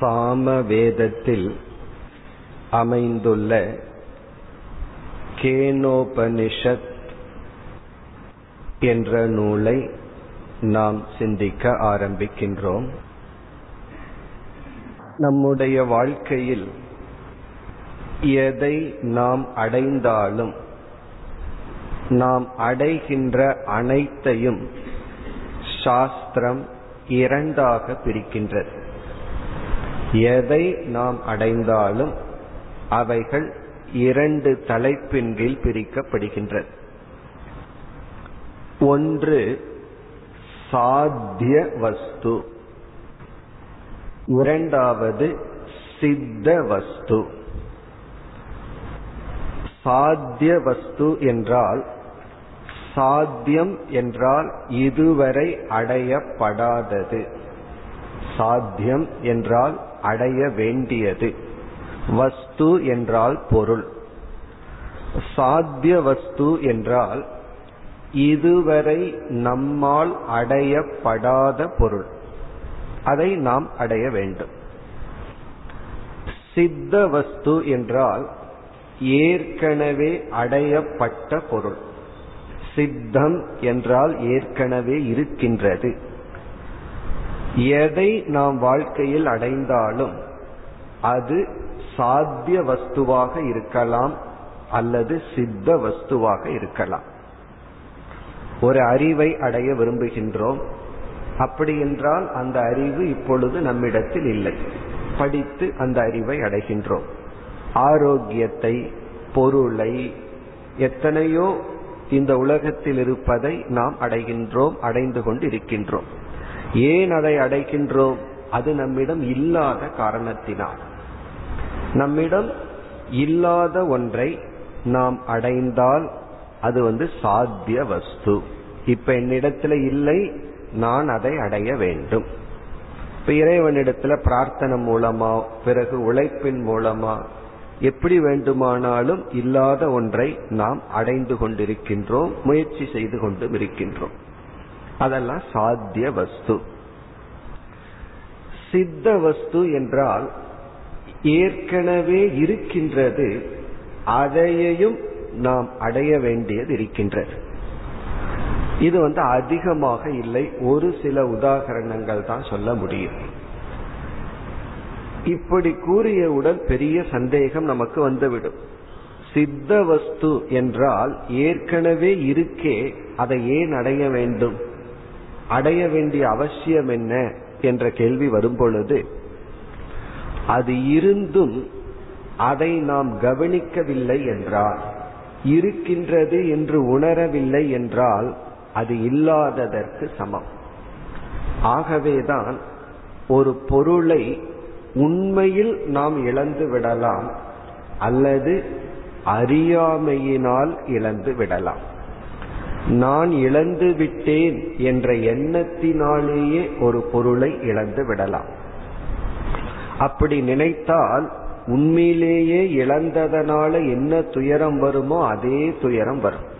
சாமவேதத்தில் அமைந்துள்ள கேனோபனிஷத் என்ற நூலை நாம் சிந்திக்க ஆரம்பிக்கின்றோம். நம்முடைய வாழ்க்கையில் எதை நாம் அடைந்தாலும் நாம் அடைகின்ற அனைத்தையும் சாஸ்திரம் இரண்டாக பிரிக்கின்றது. எதை நாம் அடைந்தாலும் அவைகள் இரண்டு தலைப்பின் கீழ் பிரிக்கப்படுகின்றது ஒன்று சாத்திய வஸ்து. இரண்டாவது சித்த வஸ்து. சாத்திய வஸ்து என்றால் சாத்தியம் என்றால் இதுவரை அடையப்படாதது. சாத்தியம் என்றால் அடைய வேண்டியது. வஸ்து என்றால் பொருள். சாத்திய வஸ்து என்றால் இதுவரை நம்மால் அடையப்படாத பொருள். அதை நாம் அடைய வேண்டும். சித்த வஸ்து என்றால் ஏற்கனவே அடையப்பட்ட பொருள். சித்தம் என்றால் ஏற்கனவே இருக்கின்றது. எதை நாம் வாழ்க்கையில் அடைந்தாலும் அது சாத்திய வஸ்துவாக இருக்கலாம் அல்லது சித்த வஸ்துவாக இருக்கலாம். ஒரு அறிவை அடைய விரும்புகின்றோம். அப்படி என்றால் அந்த அறிவு இப்பொழுது நம்மிடத்தில் இல்லை. படித்து அந்த அறிவை அடைகின்றோம். ஆரோக்கியத்தை பொருளை எத்தனையோ இந்த உலகத்தில் இருப்பதை நாம் அடைகின்றோம் அடைந்து கொண்டு இருக்கின்றோம் ஏன் அதை அடைகின்றோம் அது நம்மிடம் இல்லாத காரணத்தினால். நம்மிடம் இல்லாத ஒன்றை நாம் அடைந்தால் அது வந்து சாத்திய வஸ்து. இப்ப என்னிடத்துல இல்லை நான் அதை அடைய வேண்டும். இப்ப இறைவனிடத்துல பிரார்த்தனை மூலமா பிறகு உழைப்பின் மூலமா எப்படி வேண்டுமானாலும் இல்லாத ஒன்றை நாம் அடைந்து கொண்டிருக்கின்றோம் முயற்சி செய்து கொண்டும் இருக்கின்றோம். அதெல்லாம் சாத்திய வஸ்து. சித்த வஸ்து என்றால் ஏற்கனவே இருக்கின்றது அதையையும் நாம் அடைய வேண்டியது இருக்கின்றது. இது வந்து அதிகமாக இல்லை ஒரு சில உதாகரணங்கள் தான் சொல்ல முடியும். இப்படி கூறியவுடன் பெரிய சந்தேகம் நமக்கு வந்துவிடும். சித்த வஸ்து என்றால் ஏற்கனவே இருக்கே அதை ஏன் அடைய வேண்டும்? அடைய வேண்டிய அவசியம் என்ன என்ற கேள்வி வரும் பொழுது அது இருந்தும் அதை நாம் கவனிக்கவில்லை என்றால் இருக்கின்றது என்று உணரவில்லை என்றால் அது இல்லாததற்கு சமம். ஆகவேதான் ஒரு பொருளை உண்மையில் நாம் இழந்து விடலாம் அல்லது அறியாமையினால் இழந்து விடலாம். நான் இழந்து விட்டேன் என்ற எண்ணத்தினாலேயே ஒரு பொருளை இழந்து விடலாம். அப்படி நினைத்தால் உண்மையிலேயே இழந்ததனால என்ன துயரம் வருமோ அதே துயரம் வரும்.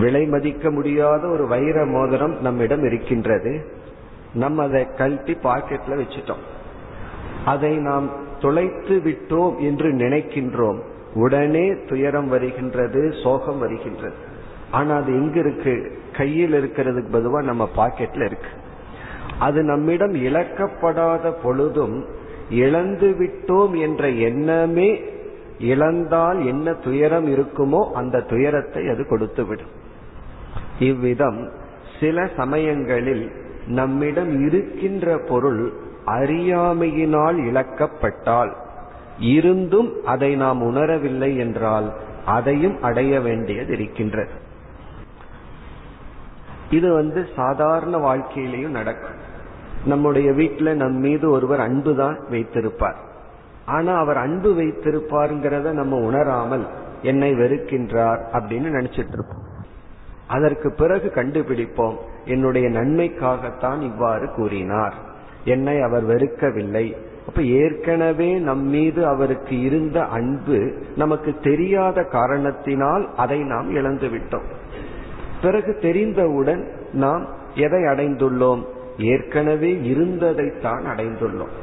விலை மதிக்க முடியாத ஒரு வைர மோதிரம் நம்மிடம் இருக்கின்றது. நம்ம அதை கழட்டி பாக்கெட்ல வச்சுட்டோம். அதை நாம் தொலைத்து விட்டோம் என்று நினைக்கின்றோம். உடனே துயரம் வருகின்றது சோகம் வருகின்றது. ஆனா அது எங்க இருக்கு? கையில் இருக்கிறதுக்கு பதுவா நம்ம பாக்கெட்ல இருக்கு. அது நம்மிடம் இழக்கப்படாத பொழுதும் இழந்து விட்டோம் என்ற எண்ணமே இழந்தால் என்ன துயரம் இருக்குமோ அந்த துயரத்தை அது கொடுத்து விடும் இவ்விதம் சில சமயங்களில் நம்மிடம் இருக்கின்ற பொருள் அறியாமையினால் இழக்கப்பட்டால் இருந்தும் அதை நாம் உணரவில்லை என்றால் அதையும் அடைய வேண்டியது இருக்கின்றது. இது வந்து சாதாரண வாழ்க்கையிலையும் நடக்கும். நம்முடைய வீட்டில் நம் மீது ஒருவர் அன்பு தான் வைத்திருப்பார். ஆனா அவர் அன்பு வைத்திருப்பாருங்கிறத நம்ம உணராமல் என்னை வெறுக்கின்றார் அப்படின்னு நினைச்சிட்டு இருப்போம் அதற்கு பிறகு கண்டுபிடிப்போம் என்னுடைய நன்மைக்காகத்தான் இவ்வாறு கூறினார். என்னை அவர் வெறுக்கவில்லை. அப்ப ஏற்கனவே நம் மீது அவருக்கு இருந்த அன்பு நமக்கு தெரியாத காரணத்தினால் அதை நாம் இழந்து விட்டோம். பிறகு தெரிந்தவுடன் நாம் எதை அடைந்துள்ளோம்? ஏற்கனவே இருந்ததைத்தான் அடைந்துள்ளோம்.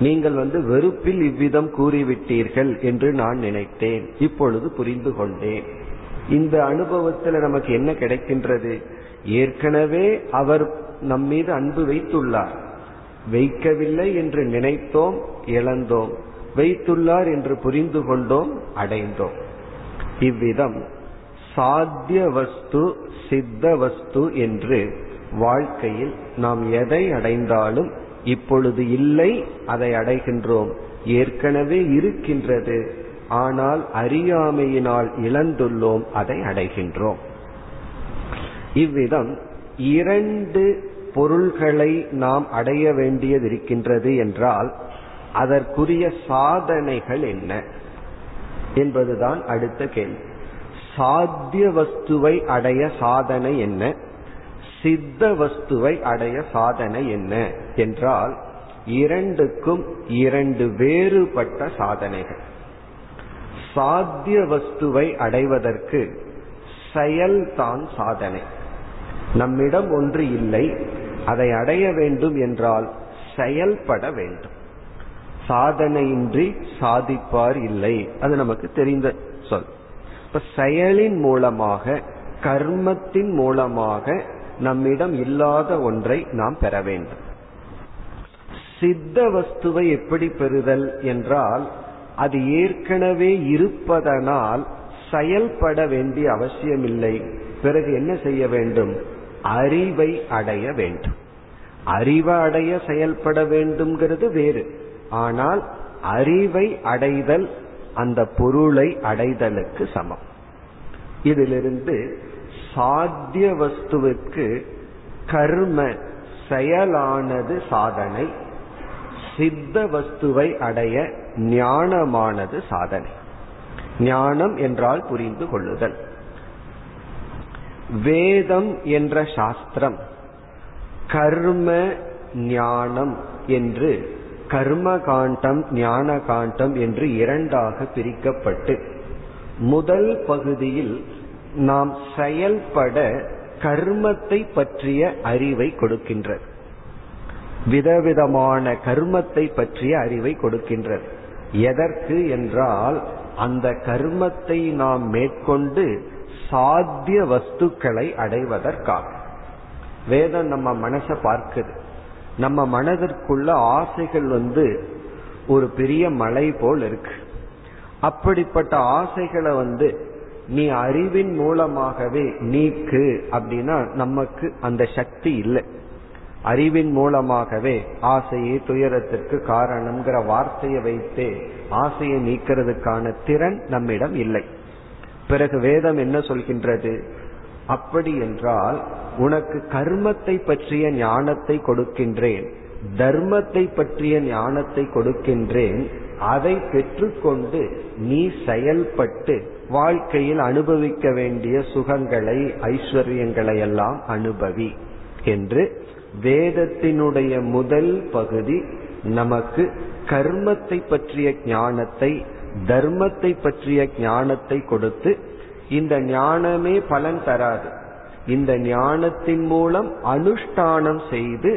நீங்கள் வந்து வெறுப்பில் இவ்விதம் கூறிவிட்டீர்கள் என்று நான் நினைத்தேன். இப்பொழுது புரிந்து கொண்டேன். இந்த அனுபவத்தில் நமக்கு என்ன கிடைக்கின்றது? ஏற்கனவே அவர் நம் மீது அன்பு வைத்துள்ளார். வைக்கவில்லை என்று நினைத்தோம் இழந்தோம். வைத்துள்ளார் என்று புரிந்து கொண்டோம் அடைந்தோம். இவ்விதம் சாத்திய வஸ்து சித்த வஸ்து என்று வாழ்க்கையில் நாம் எதை அடைந்தாலும் இப்பொழுது இல்லை அதை அடைகின்றோம். ஏற்கனவே இருக்கின்றது ஆனால் அறியாமையினால் இழந்துள்ளோம் அதை அடைகின்றோம். இவ்விதம் இரண்டு பொருள்களை நாம் அடைய வேண்டியது இருக்கின்றது என்றால் அதற்குரிய சாதனைகள் என்ன? என்பதுதான் அடுத்த கேள்வி. சாத்திய வஸ்துவை அடைய சாதனை என்ன? சித்த வஸ்துவை அடைய சாதனை என்ன? என்றால் இரண்டுக்கும் இரண்டு வேறுபட்ட சாதனைகள். சாத்திய வஸ்துவை அடைவதற்கு செயல்தான் சாதனை. நம்மிடம் ஒன்று இல்லை. அதை அடைய வேண்டும் என்றால் செயல்பட வேண்டும். சாதனையின்றி சாதிப்பார் இல்லை. அது நமக்கு தெரிந்த சொல். இப்ப செயலின் மூலமாக கர்மத்தின் மூலமாக நம்மிடம் இல்லாத ஒன்றை நாம் பெற வேண்டும். சித்த வஸ்துவை எப்படி பெறுதல் என்றால் அது ஏற்கனவே இருப்பதனால் செயல்பட வேண்டிய அவசியமில்லை. பிறகு என்ன செய்ய வேண்டும்? அறிவை அடைய வேண்டும். அறிவை அடைய செயல்பட வேண்டும்ங்கிறது வேறு. ஆனால் அறிவை அடைதல் அந்த பொருளை அடைதலுக்கு சமம். இதிலிருந்து சாத்திய வஸ்துவுக்கு கர்ம செயலானது சாதனை சித்த வஸ்துவை அடைய ஞானமானது சாதனை. ஞானம் என்றால் புரிந்து கொள்ளுதல். வேதம் என்ற சாஸ்திரம் கர்ம ஞானம் என்று கர்ம காண்டம் ஞான காண்டம் என்று இரண்டாக பிரிக்கப்பட்டு முதல் பகுதியில் நாம் செயல்பட கர்மத்தை பற்றிய அறிவை கொடுக்கின்றது. விதவிதமான கர்மத்தை பற்றிய அறிவை கொடுக்கின்றது. எதற்கு என்றால் அந்த கர்மத்தை நாம் மேற்கொண்டு சாத்திய வஸ்துக்களை அடைவதற்காக. வேதம் நம்ம மனசை பார்க்குது. நம்ம மனதிற்குள்ள ஆசைகள் வந்து ஒரு பெரிய மலை போல் இருக்கு. அப்படிப்பட்ட ஆசைகளை வந்து நீ அறிவின் மூலமாகவே நீக்கு அப்படின்னா நமக்கு அந்த சக்தி இல்லை. அறிவின் மூலமாகவே ஆசையை துயரத்திற்கு காரணம்ங்கிற வார்த்தையை வைத்தே ஆசையை நீக்கிறதுக்கான திறன் நம்மிடம் இல்லை. பிறகு வேதம் என்ன சொல்கின்றது? அப்படி என்றால் உனக்கு கர்மத்தை பற்றிய ஞானத்தை கொடுக்கின்றேன். தர்மத்தை பற்றிய ஞானத்தை கொடுக்கின்றேன். அதை பெற்றுக்கொண்டு நீ செயல்பட்டு வாழ்க்கையில் அனுபவிக்க வேண்டிய சுகங்களை ஐஸ்வர்யங்களை எல்லாம் அனுபவி என்று வேதத்தினுடைய முதல் பகுதி நமக்கு கர்மத்தை பற்றிய ஞானத்தை தர்மத்தை பற்றிய ஞானத்தை கொடுத்து இந்த ஞானமே பலன் தராது. இந்த ஞானத்தின் மூலம் அனுஷ்டானம் செய்து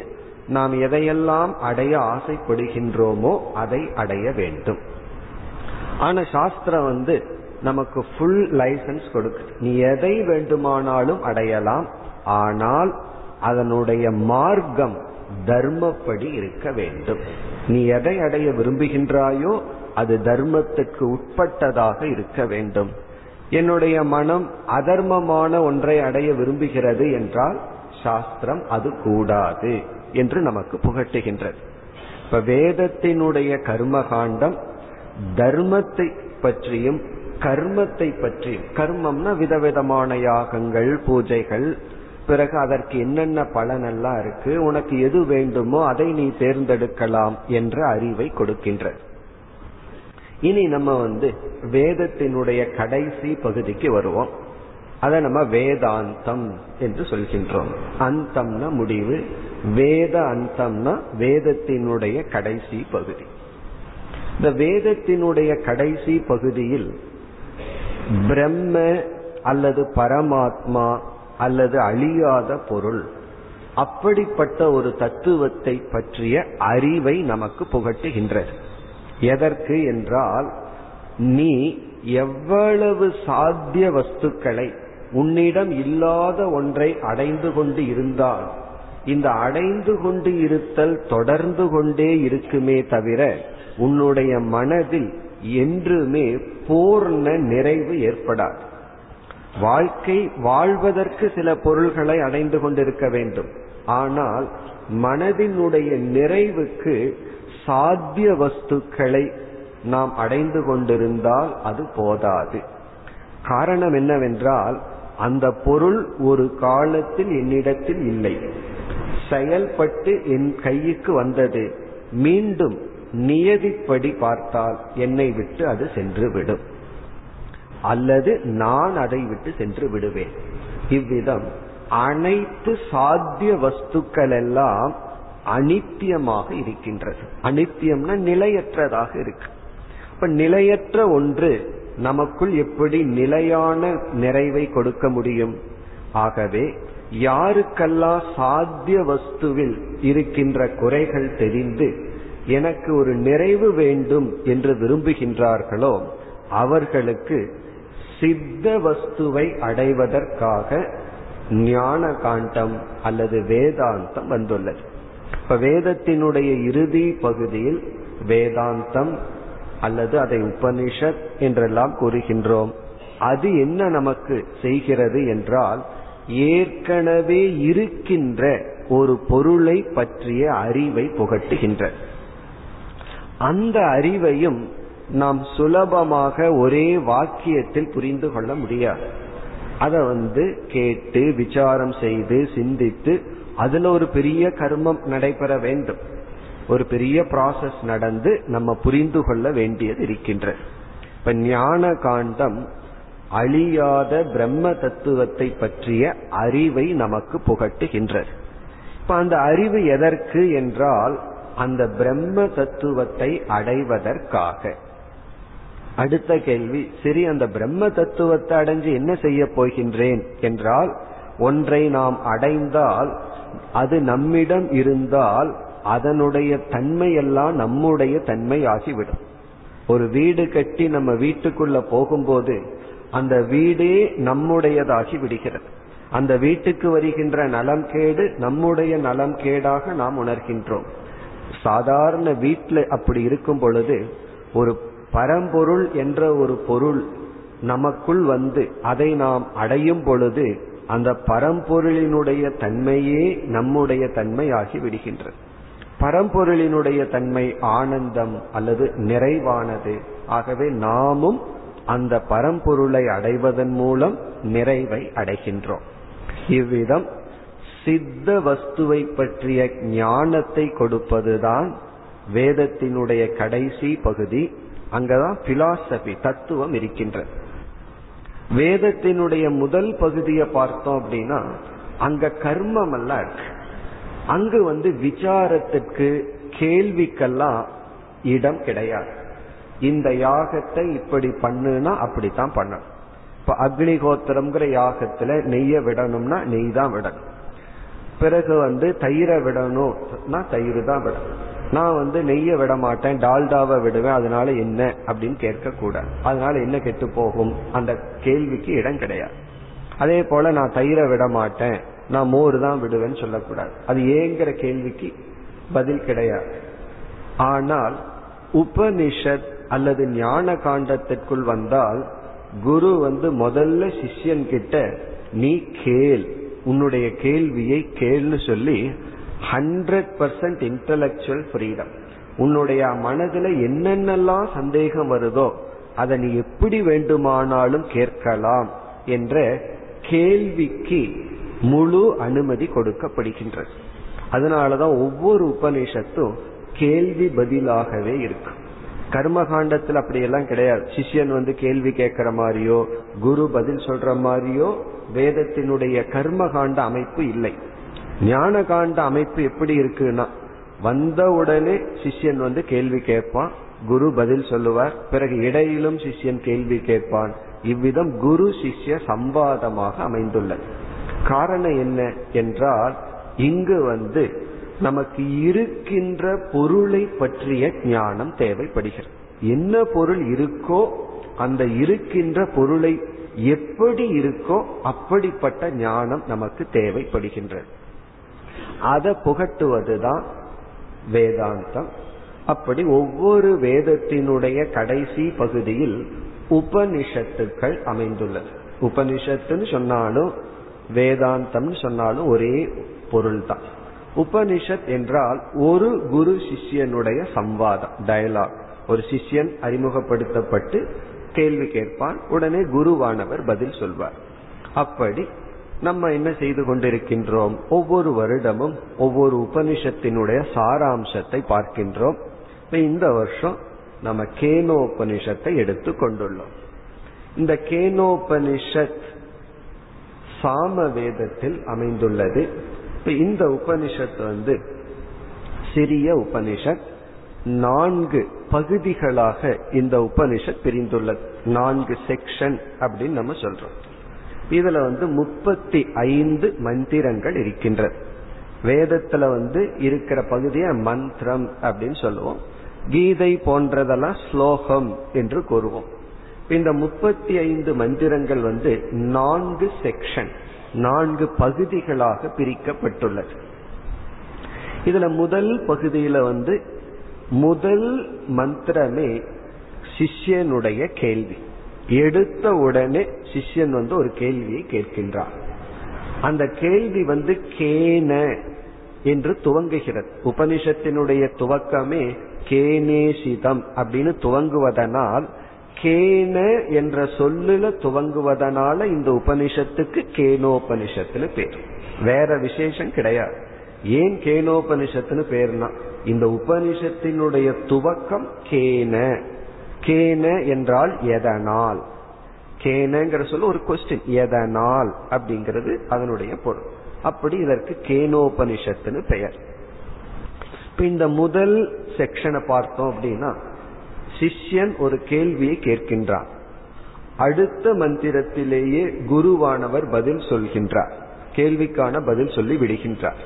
நாம் எதையெல்லாம் அடைய ஆசைப்படுகின்றோமோ அதை அடைய வேண்டும். ஆனா சாஸ்திரம் வந்து நமக்கு ஃபுல் லைசன்ஸ் கொடுக்குது. நீ எதை வேண்டுமானாலும் அடையலாம். ஆனால் அதனுடைய மார்க்கம் தர்மப்படி இருக்க வேண்டும். நீ எதை அடைய விரும்புகின்றாயோ அது தர்மத்துக்கு உட்பட்டதாக இருக்க வேண்டும். என்னுடைய மனம் அதர்மமான ஒன்றை அடைய விரும்புகிறது என்றால் சாஸ்திரம் அது கூடாது என்று நமக்கு புகட்டுகின்றது. இப்ப வேதத்தினுடைய கர்மகாண்டம் தர்மத்தை பற்றியும் கர்மத்தை பற்றியும் கர்மம்னா விதவிதமான யாகங்கள் பூஜைகள் பிறகு அதற்கு என்னென்ன பலனெல்லாம் இருக்கு உனக்கு எது வேண்டுமோ அதை நீ தேர்ந்தெடுக்கலாம் என்ற அறிவை கொடுக்கின்றது. இனி நம்ம வந்து வேதத்தினுடைய கடைசி பகுதிக்கு வருவோம். அதை நம்ம வேதாந்தம் என்று சொல்கின்றோம். அந்தம்னா முடிவு வேத அந்தம்னா வேதத்தினுடைய கடைசி பகுதி. இந்த வேதத்தினுடைய கடைசி பகுதியில் பிரம்ம அல்லது பரமாத்மா அல்லது அழியாத பொருள் அப்படிப்பட்ட ஒரு தத்துவத்தை பற்றிய அறிவை நமக்கு புகட்டுகின்றது. எதற்கு என்றால் நீ எவ்வளவு சாத்திய வஸ்துக்களை உன்னிடம் இல்லாத ஒன்றை அடைந்து கொண்டு இருந்தால் இந்த அடைந்து கொண்டு இருத்தல் தொடர்ந்து கொண்டே இருக்குமே தவிர உன்னுடைய மனதில் என்றுமே பூர்ண நிறைவு ஏற்படாது. வாழ்க்கை வாழ்வதற்கு சில பொருள்களை அடைந்து கொண்டிருக்க வேண்டும். ஆனால் மனதினுடைய நிறைவுக்கு சாத்திய வஸ்துக்களை நாம் அடைந்து கொண்டிருந்தால் அது போதாது. காரணம் என்னவென்றால் அந்த பொருள் ஒரு காலத்தில் என்னிடத்தில் இல்லை. செயல்பட்டு என் கைக்கு வந்தது. மீண்டும் நியதிப்படி பார்த்தால் என்னை விட்டு அது சென்று விடும் அல்லது நான் அதை விட்டு சென்று விடுவேன். இவ்விதம் அனைத்து சாத்திய வஸ்துக்கள் எல்லாம் அனித்தியமாக இருக்கின்றது. அனித்தியம்னா நிலையற்றதாக இருக்கு. இப்ப நிலையற்ற ஒன்று நமக்குள் எப்படி நிலையான நிறைவை கொடுக்க முடியும்? ஆகவே யாருக்கெல்லாம் சாத்திய வஸ்துவில் இருக்கின்ற குறைகள் தெரிந்து எனக்கு ஒரு நிறைவு வேண்டும் என்று விரும்புகின்றார்களோ அவர்களுக்கு சித்த வஸ்துவை அடைவதற்காக ஞான காண்டம் அல்லது வேதாந்தம் வந்துள்ளது. இப்ப வேதத்தினுடைய இறுதி பகுதியில் வேதாந்தம் அல்லது அதை உபனிஷத் என்றெல்லாம் கூறுகின்றோம். அது என்ன நமக்கு செய்கிறது என்றால் ஏற்கனவே இருக்கின்ற ஒரு பொருளை பற்றிய அறிவை புகட்டுகின்ற. அந்த அறிவையும் நாம் சுலபமாக ஒரே வாக்கியத்தில் புரிந்து கொள்ள முடியாது. அதை வந்து கேட்டு விசாரம் செய்து சிந்தித்து அதுல ஒரு பெரிய கர்மம் நடைபெற வேண்டும். ஒரு பெரிய ப்ராசஸ் நடந்து நம்ம புரிந்து கொள்ள வேண்டியது இருக்கின்ற. இப்ப ஞான காண்டம் அழியாத பிரம்ம தத்துவத்தை பற்றிய அறிவை நமக்கு புகட்டுகின்றது இப்ப அந்த அறிவு எதற்கு என்றால் அந்த பிரம்ம தத்துவத்தை அடைவதற்காக. அடுத்த கேள்வி சரி அந்த பிரம்ம தத்துவத்தை அடைஞ்சு என்ன செய்ய போகின்றேன் என்றால் ஒன்றை நாம் அடைந்தால் அது நம்மிடம் இருந்தால் அதனுடைய தன்மையெல்லாம் நம்முடைய தன்மை ஆகிவிடும் ஒரு வீடு கட்டி நம்ம வீட்டுக்குள்ள போகும்போது அந்த வீடே நம்முடையதாகி விடுகிறது. அந்த வீட்டுக்கு வருகின்ற நலம் கேடு நம்முடைய நலம் கேடாக நாம் உணர்கின்றோம். சாதாரண வீட்டில் அப்படி இருக்கும் பொழுது ஒரு பரம்பொருள் என்ற ஒரு பொருள் நமக்குள் வந்து அதை நாம் அடையும் பொழுது அந்த பரம்பொருளினுடைய தன்மையே நம்முடைய தன்மை ஆகி விடுகின்றது. பரம்பொருளினுடைய தன்மை ஆனந்தம் அல்லது நிறைவானது. ஆகவே நாமும் அந்த பரம்பொருளை அடைவதன் மூலம் நிறைவை அடைகின்றோம். இவ்விதம் சித்த வஸ்துவை பற்றிய ஞானத்தை கொடுப்பதுதான் வேதத்தினுடைய கடைசி பகுதி. அங்கதான் பிலாசபி தத்துவம் இருக்கின்றது. வேதத்தினுடைய முதல் பகுதியை பார்த்தோம் அப்படின்னா அங்க கர்மம் எல்லாம் இருக்கு. அங்கு வந்து விசாரத்திற்கு கேள்விக்கெல்லாம் இடம் கிடையாது. இந்த யாகத்தை இப்படி பண்ணுனா அப்படித்தான் பண்ணணும். இப்ப அக்னிகோத்திரம்ங்கிற யாகத்துல நெய்ய விடணும்னா நெய் தான் விடணும். பிறகு வந்து தயிரை விடணும்னா தயிர் தான் விடணும். நான் வந்து நெய்ய விட மாட்டேன் டால்டாவை விடுவேன் அதனால என்ன அப்படின்னு கேட்க கூடாது அதனால என்ன கெட்டு போகும்? அந்த கேள்விக்கு இடம் கிடையாது. அதே போல நான் தயிரை விட மாட்டேன் நான் மோர் தான் விடுவேன்னு சொல்லக்கூடாது. அது ஏங்கிற கேள்விக்கு பதில் கிடையாது. ஆனால் உபனிஷத் அல்லது ஞான காண்டத்திற்குள் வந்தால் குரு வந்து முதல்ல சிஷ்யன் கிட்ட நீ கேள் உன்னுடைய கேள்வியை கேள்னு சொல்லி ஹண்ட்ரட் பர்சன்ட் இன்டலக்சுவல் ஃப்ரீடம் உன்னுடைய மனதுல என்னென்னலாம் சந்தேகம் வருதோ அதை நீ எப்படி வேண்டுமானாலும் கேட்கலாம் என்ற கேள்விக்கு முழு அனுமதி கொடுக்கப்படுகின்றது. அதனாலதான் ஒவ்வொரு உபநிஷத்தும் கேள்வி பதிலாகவே இருக்கும் கர்மகாண்டத்தில் அப்படியெல்லாம் கிடையாது. சிஷ்யன் வந்து கேள்வி கேட்கிற மாதிரியோ குரு பதில் சொல்ற மாதிரியோ வேதத்தினுடைய கர்மகாண்ட அமைப்பு இல்லை. ஞான காண்ட அமைப்பு எப்படி இருக்குன்னா வந்த உடனே சிஷ்யன் வந்து கேள்வி கேட்பான். குரு பதில் சொல்லுவார். பிறகு இடையிலும் சிஷ்யன் கேள்வி கேட்பான். இவ்விதம் குரு சிஷ்ய சம்பாதமாக அமைந்துள்ளது. காரணம் என்ன என்றால் இங்கு வந்து நமக்கு இருக்கின்ற பொருளை பற்றிய ஞானம் தேவைப்படுகிறது. என்ன பொருள் இருக்கோ அந்த இருக்கின்ற பொருளை எப்படி இருக்கோ அப்படிப்பட்ட ஞானம் நமக்கு தேவைப்படுகின்றது. அதை புகட்டுவதுதான் வேதாந்தம். அப்படி ஒவ்வொரு வேதத்தினுடைய கடைசி பகுதியில் உபனிஷத்துக்கள் அமைந்துள்ளது. உபனிஷத்துன்னு சொன்னாலும் வேதாந்தம்னு சொன்னாலும் ஒரே பொருள்தான். உபனிஷத் என்றால் ஒரு குரு சிஷ்யனுடைய சம்வாதம் டயலாக் ஒரு சிஷ்யன் அறிமுகப்படுத்தப்பட்டு கேள்வி கேட்பான் உடனே குருவானவர் பதில் சொல்வார். அப்படி நம்ம என்ன செய்து கொண்டிருக்கின்றோம்? ஒவ்வொரு வருடமும் ஒவ்வொரு உபனிஷத்தினுடைய சாராம்சத்தை பார்க்கின்றோம். இந்த வருஷம் நம்ம கேனோபனிஷத்தை எடுத்து கொண்டுள்ளோம். இந்த கேனோபனிஷத் சாம வேதத்தில் அமைந்துள்ளது இந்த உபனிஷத் வந்து சிறிய உபனிஷத் நான்கு பகுதிகளாக இந்த உபனிஷத் பிரிந்துள்ளது. நான்கு செக்ஷன் அப்படின்னு நம்ம சொல்றோம். இதுல வந்து முப்பத்தி ஐந்து மந்திரங்கள் இருக்கின்றது. வேதத்துல வந்து இருக்கிற பகுதியை மந்திரம் அப்படின்னு சொல்லுவோம். கீதை போன்றதெல்லாம் ஸ்லோகம் என்று கூறுவோம். இந்த முப்பத்தி ஐந்து மந்திரங்கள் வந்து நான்கு செக்ஷன் நான்கு பகுதிகளாக பிரிக்கப்பட்டுள்ளது. இதுல முதல் பகுதியில வந்து முதல் மந்திரமே சிஷ்யனுடைய கேள்வி. எடுத்த உடனே சிஷ்யன் வந்து ஒரு கேள்வியை கேட்கின்றான் அந்த கேள்வி வந்து கேன என்று துவங்குகிறது. உபனிஷத்தினுடைய துவக்கமே கேனேசிதம் அப்படின்னு துவங்குவதனால் கேன என்ற சொல்லுல துவங்குவதனால இந்த உபனிஷத்துக்கு கேனோபனிஷத்துன்னு பேர். வேற விசேஷம் கிடையாது. ஏன் கேனோபனிஷத்துன்னு பேர்னா இந்த உபனிஷத்தினுடைய துவக்கம் கேன. கேன என்றால் எதனால்? கேனங்கிற சொல்ல ஒரு கொஸ்டின் எதனால்? அப்படிங்கிறது அதனுடைய பொருள். அப்படி இதற்கு கேனோபனிஷத்துன்னு பெயர். இப்ப இந்த முதல் செக்ஷனை பார்த்தோம் அப்படின்னா சிஷ்யன் ஒரு கேள்வியை கேட்கின்றான். அடுத்த மந்திரத்திலேயே குருவானவர் பதில் சொல்கின்றார். கேள்விக்கான பதில் சொல்லி விடுகின்றார்.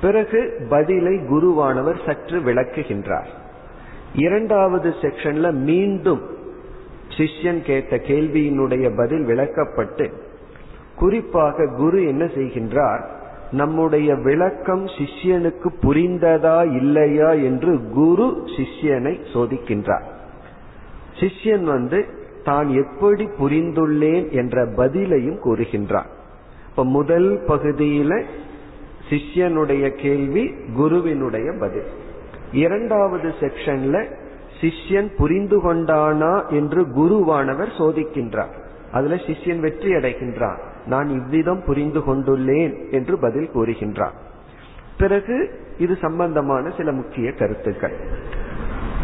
பிறகு பதிலை குருவானவர் சற்று விளக்குகின்றார். இரண்டாவது செக்ஷன்ல மீண்டும் சிஷ்யன் கேட்ட கேள்வியினுடைய பதில் விளக்கப்பட்டு குறிப்பாக குரு என்ன செய்கின்றார்? நம்முடைய விளக்கம் சிஷ்யனுக்கு புரிந்ததா இல்லையா என்று குரு சிஷ்யனை சோதிக்கின்றார். சிஷ்யன் வந்து தான் எப்படி புரிந்துள்ளேன் என்ற பதிலையும் கூறுகின்றார். இப்ப முதல் பகுதியில சிஷ்யனுடைய கேள்வி குருவினுடைய பதில். இரண்டாவது செக்ஷன்ல சிஷ்யன் புரிந்து கொண்டானா என்று குருவானவர் சோதிக்கின்றார். அதுல சிஷ்யன் வெற்றி அடைகின்றான். நான் இவ்விதம் புரிந்து கொண்டுள்ளேன் என்று பதில் கூறுகின்றான். பிறகு இது சம்பந்தமான சில முக்கிய கருத்துக்கள்.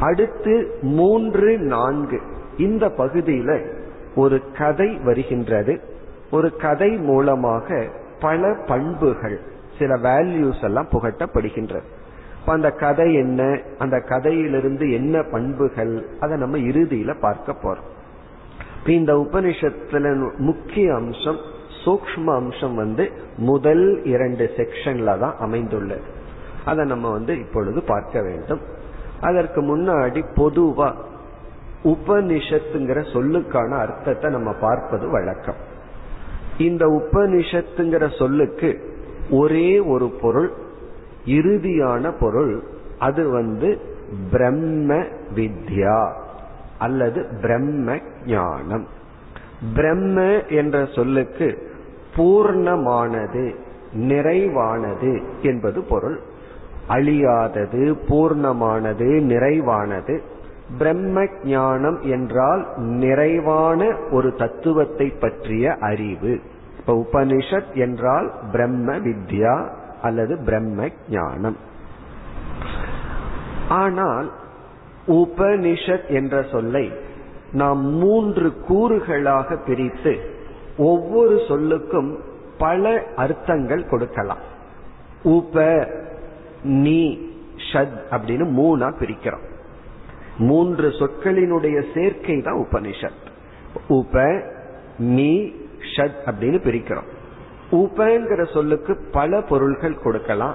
அடுத்து மூன்று நான்கு. இந்த பகுதியில ஒரு கதை வருகின்றது. ஒரு கதை மூலமாக பல பண்புகள் சில வேல்யூஸ் எல்லாம் புகட்டப்படுகின்றது. அந்த கதை என்ன? அந்த கதையிலிருந்து என்ன பண்புகள்? அதை நம்ம இறுதியில பார்க்க போறோம். இந்த உபனிஷத்துல முக்கிய அம்சம் சூக்ம அம்சம் வந்து முதல் இரண்டு செக்ஷன்ல தான் அமைந்துள்ளது. அதை நம்ம வந்து இப்பொழுது பார்க்க வேண்டும். அதற்கு முன்னாடி பொதுவா உபனிஷத்துங்கிற சொல்லுக்கான அர்த்தத்தை நம்ம பார்ப்பது வழக்கம். இந்த உபனிஷத்துங்கிற சொல்லுக்கு ஒரே ஒரு பொருள் இறுதியான பொருள் அது வந்து பிரம்ம வித்யா அல்லது பிரம்ம ஞானம். பிரம்ம என்ற சொல்லுக்கு பூர்ணமானது நிறைவானது என்பது பொருள். அழியாதது பூர்ணமானது நிறைவானது. பிரம்ம ஞானம் என்றால் நிறைவான ஒரு தத்துவத்தை பற்றிய அறிவு. இப்ப உபனிஷத் என்றால் பிரம்ம வித்யா அல்லது பிரம்ம ஞானம் ஆனால் உபனிஷத் என்ற சொல்லை நாம் மூன்று கூறுகளாக பிரித்து ஒவ்வொரு சொல்லுக்கும் பல அர்த்தங்கள் கொடுக்கலாம். உப நீ ஷத் அப்படின்னு மூணா பிரிக்கிறோம். மூன்று சொற்களினுடைய சேர்க்கை தான் உபனிஷத். உப நீ ஷத் அப்படின்னு பிரிக்கிறோம். உபங்கிற சொல்லுக்கு பல பொருள்கள் கொடுக்கலாம்.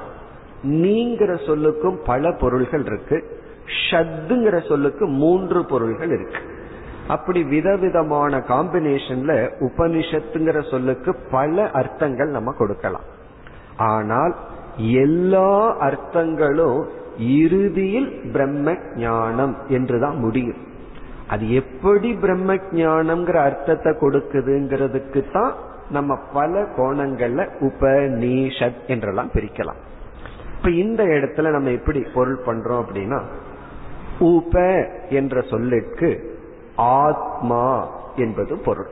நீங்கிற சொல்லுக்கும் பல பொருள்கள் இருக்கு. ஷத்துங்கிற சொல்லுக்கு மூன்று பொருள்கள் இருக்கு. அப்படி விதவிதமான காம்பினேஷன்ல உபனிஷத்துங்கிற சொல்லுக்கு பல அர்த்தங்கள் நம்ம கொடுக்கலாம். ஆனால் எல்லா அர்த்தங்களும் இறுதியில் பிரம்ம ஞானம் என்றுதான் முடியும். அது எப்படி பிரம்ம ஞானம்ங்கிற அர்த்தத்தை கொடுக்குதுங்கிறதுக்கு தான் நம்ம பல கோணங்கள்ல உபநீஷத் என்றெல்லாம் பிரிக்கலாம். இப்ப இந்த இடத்துல நம்ம எப்படி பொருள் பண்றோம் அப்படின்னா உப என்ற சொல்லுக்கு ஆத்மா என்பது பொருள்.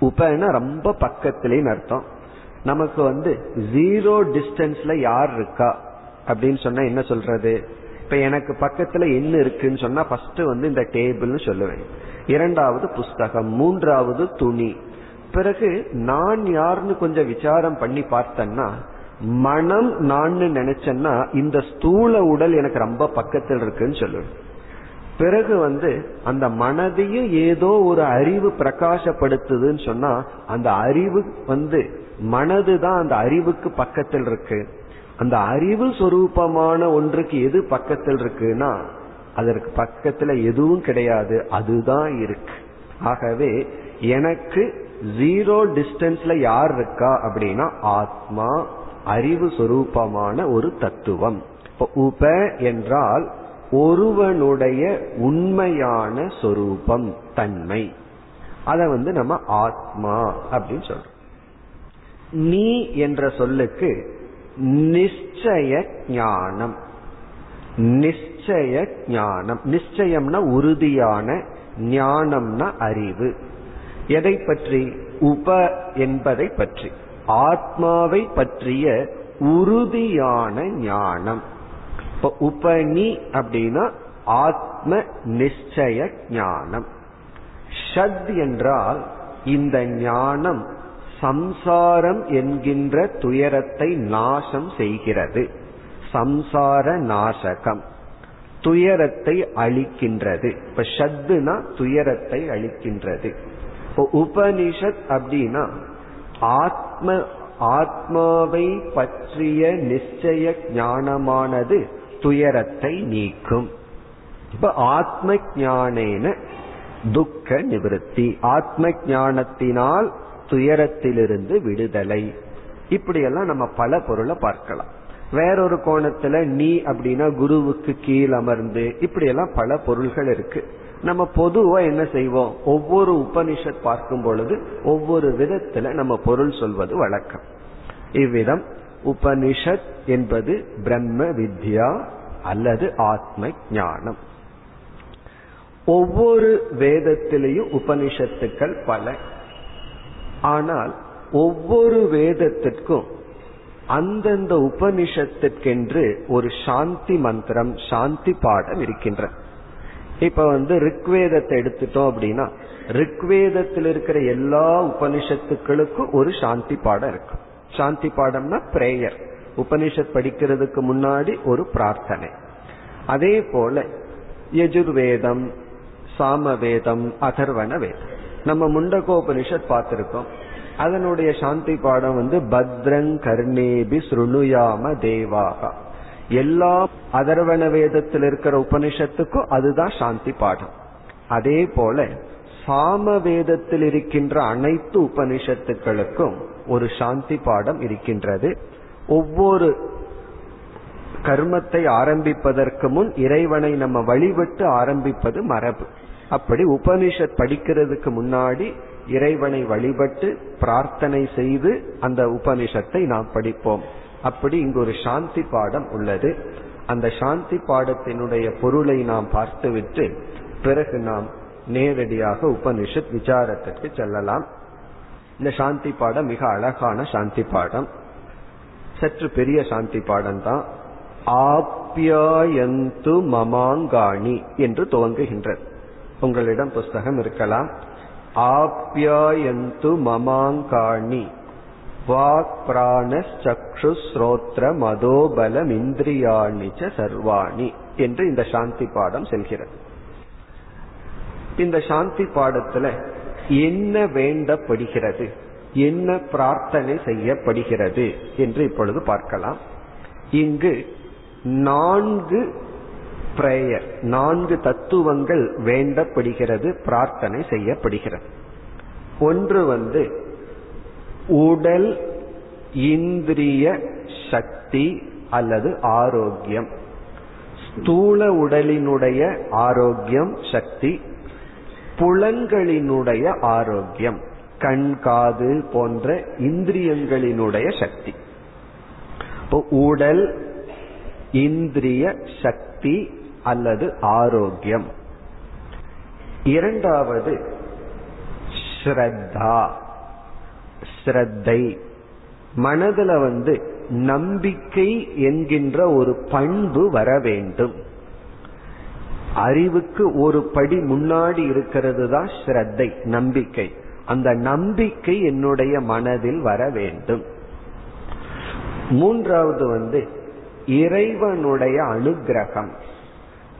உபன ரொம்ப பக்கத்திலேன்னு அர்த்தம். நமக்கு வந்து ஜீரோ டிஸ்டன்ஸ்ல யார் இருக்கா அப்படின்னு சொன்னா என்ன சொல்றது? இப்ப எனக்கு பக்கத்துல என்ன இருக்குன்னு சொன்னா ஃபர்ஸ்ட் வந்து இந்த டேபிள்னு சொல்லுவேன். இரண்டாவது புஸ்தகம் மூன்றாவது துணி. பிறகு நான் யாருன்னு கொஞ்சம் விசாரம் பண்ணி பார்த்தேன்னா மனம் நான் நினைச்சேன்னா இந்த ஸ்தூல உடல் எனக்கு ரொம்ப பக்கத்தில் இருக்குன்னு சொல்லுவேன் பிறகு வந்து அந்த மனதையும் ஏதோ ஒரு அறிவு பிரகாசப்படுத்துதுன்னு சொன்னா அந்த அறிவு வந்து மனது தான் அந்த அறிவுக்கு பக்கத்தில் இருக்கு. அந்த அறிவு சொரூபமான ஒன்றுக்கு எது பக்கத்தில் இருக்குன்னா அதற்கு பக்கத்துல எதுவும் கிடையாது. அதுதான் இருக்கு. ஆகவே எனக்கு ஜீரோ டிஸ்டன்ஸ்ல யார் இருக்கா அப்படின்னா ஆத்மா அறிவு சொரூபமான ஒரு தத்துவம். உப என்றால் ஒருவனுடைய உண்மையான சொரூபம் தன்மை. அத வந்து நம்ம ஆத்மா அப்படின்னு சொல்றோம். நீ என்ற சொல்லுக்கு நிச்சய ஞானம். நிச்சய ஞானம். நிச்சயம்னா உறுதியான ஞானம்னா அறிவு. எதை பற்றி? உப என்பதை பற்றி. ஆத்மாவை பற்றிய உறுதியான ஞானம். இப்ப உபனி அப்படின்னா ஆத்ம நிச்சய ஞானம். ஷத் என்றால் இந்த ஞானம் சம்சாரம் என்கின்ற துயரத்தை நாசம் செய்கிறது. சம்சார நாசகம் துயரத்தை அழிக்கின்றது. இப்ப ஷத்துனா துயரத்தை அழிக்கின்றது. இப்போ உபனிஷத் அப்படின்னா ஆத்ம ஆத்மாவை பற்றிய நிச்சய ஞானமானது துயரத்தை நீக்கும். இப்ப ஆத்ம ஞானேன துக்க நிவர்த்தி. ஆத்ம ஞானத்தினால் துயரத்திலிருந்து விடுதலை. இப்படியெல்லாம் நம்ம பல பொருளை பார்க்கலாம். வேறொரு கோணத்துல நீ அப்படின்னா குருவுக்கு கீழ் அமர்ந்து இப்படியெல்லாம் பல பொருள்கள் இருக்கு. நம்ம பொதுவா என்ன செய்வோம்? ஒவ்வொரு உபனிஷத் பார்க்கும் பொழுது ஒவ்வொரு விதத்துல நம்ம பொருள் சொல்வது வழக்கம். இவ்விதம் உபனிஷத் என்பது பிரம்ம வித்யா அல்லது ஆத்ம ஞானம். ஒவ்வொரு வேதத்திலையும் உபனிஷத்துக்கள் பல. ஆனால் ஒவ்வொரு வேதத்திற்கும் அந்தந்த உபனிஷத்திற்கென்று ஒரு சாந்தி மந்திரம் சாந்தி பாடம் இருக்கின்ற. இப்ப வந்து ரிக்வேதத்தை எடுத்துட்டோம் அப்படின்னா ரிக்வேதத்தில் இருக்கிற எல்லா உபனிஷத்துக்களுக்கும் ஒரு சாந்தி பாடம் இருக்கும் சாந்தி பாடம்னா பிரேயர் உபனிஷத் படிக்கிறதுக்கு முன்னாடி ஒரு பிரார்த்தனை. அதே போல யஜுர்வேதம் சாமவேதம் அதர்வன வேதம் நம்ம முண்டகோபனிஷத் பார்த்திருக்கோம். அதனுடைய சாந்தி பாடம் வந்து பத்ரங் கர்ணேபி ஸ்ருணுயாம தேவாகா எல்லா அதர்வன வேதத்தில் இருக்கிற உபனிஷத்துக்கும் அதுதான் சாந்தி பாடம். அதே போல சாம வேதத்தில் இருக்கின்ற அனைத்து உபனிஷத்துக்களுக்கும் ஒரு சாந்தி பாடம் இருக்கின்றது. ஒவ்வொரு கர்மத்தை ஆரம்பிப்பதற்கு முன் இறைவனை நம்ம வழிபட்டு ஆரம்பிப்பது மரபு. அப்படி உபனிஷத் படிக்கிறதுக்கு முன்னாடி இறைவனை வழிபட்டு பிரார்த்தனை செய்து அந்த உபனிஷத்தை நாம் படிப்போம். அப்படி இங்கு ஒரு சாந்தி பாடம் உள்ளது. அந்த சாந்தி பாடத்தினுடைய பொருளை நாம் பார்த்துவிட்டு பிறகு நாம் நேரடியாக உபனிஷத் விசாரத்திற்கு செல்லலாம். இந்த சாந்தி பாடம் மிக அழகான சாந்தி பாடம். சற்று பெரிய சாந்தி பாடம் தான் ஆப்யாயந்து மமாங்காணி என்று துவங்குகின்றது உங்களிடம் புஸ்தகம் இருக்கலாம். ஆப்யாயந்து மமாங்காணி. வாக் பிராணச்சு ஸ்ரோத்ர மதோபலம் இந்திரியாணிச்ச சர்வாணி என்று இந்த சாந்தி பாடம் செல்கிறது. இந்த சாந்தி பாடத்துல என்ன வேண்டப்படுகிறது என்ன பிரார்த்தனை செய்யப்படுகிறது என்று இப்பொழுது பார்க்கலாம். இங்கு நான்கு பிரேயர் நான்கு தத்துவங்கள் வேண்டப்படுகிறது பிரார்த்தனை செய்யப்படுகிறது. ஒன்று வந்து உடல் இந்திரிய சக்தி அல்லது ஆரோக்கியம். ஸ்தூல உடலினுடைய ஆரோக்கியம் சக்தி. புலன்களினுடைய ஆரோக்கியம். கண் காது போன்ற இந்திரியங்களினுடைய சக்தி. உடல் இந்திரிய சக்தி அல்லது ஆரோக்கியம். இரண்டாவது ஸ்ரத்தா. ஸ்ரத்தை மனதுல வந்து நம்பிக்கை என்கின்ற ஒரு பண்பு வர வேண்டும். அறிவுக்கு ஒரு படி முன்னாடி இருக்கிறது தான் ஸ்ரத்தை நம்பிக்கை. அந்த நம்பிக்கை என்னுடைய மனதில் வர வேண்டும். மூன்றாவது வந்து இறைவனுடைய அனுகிரகம்.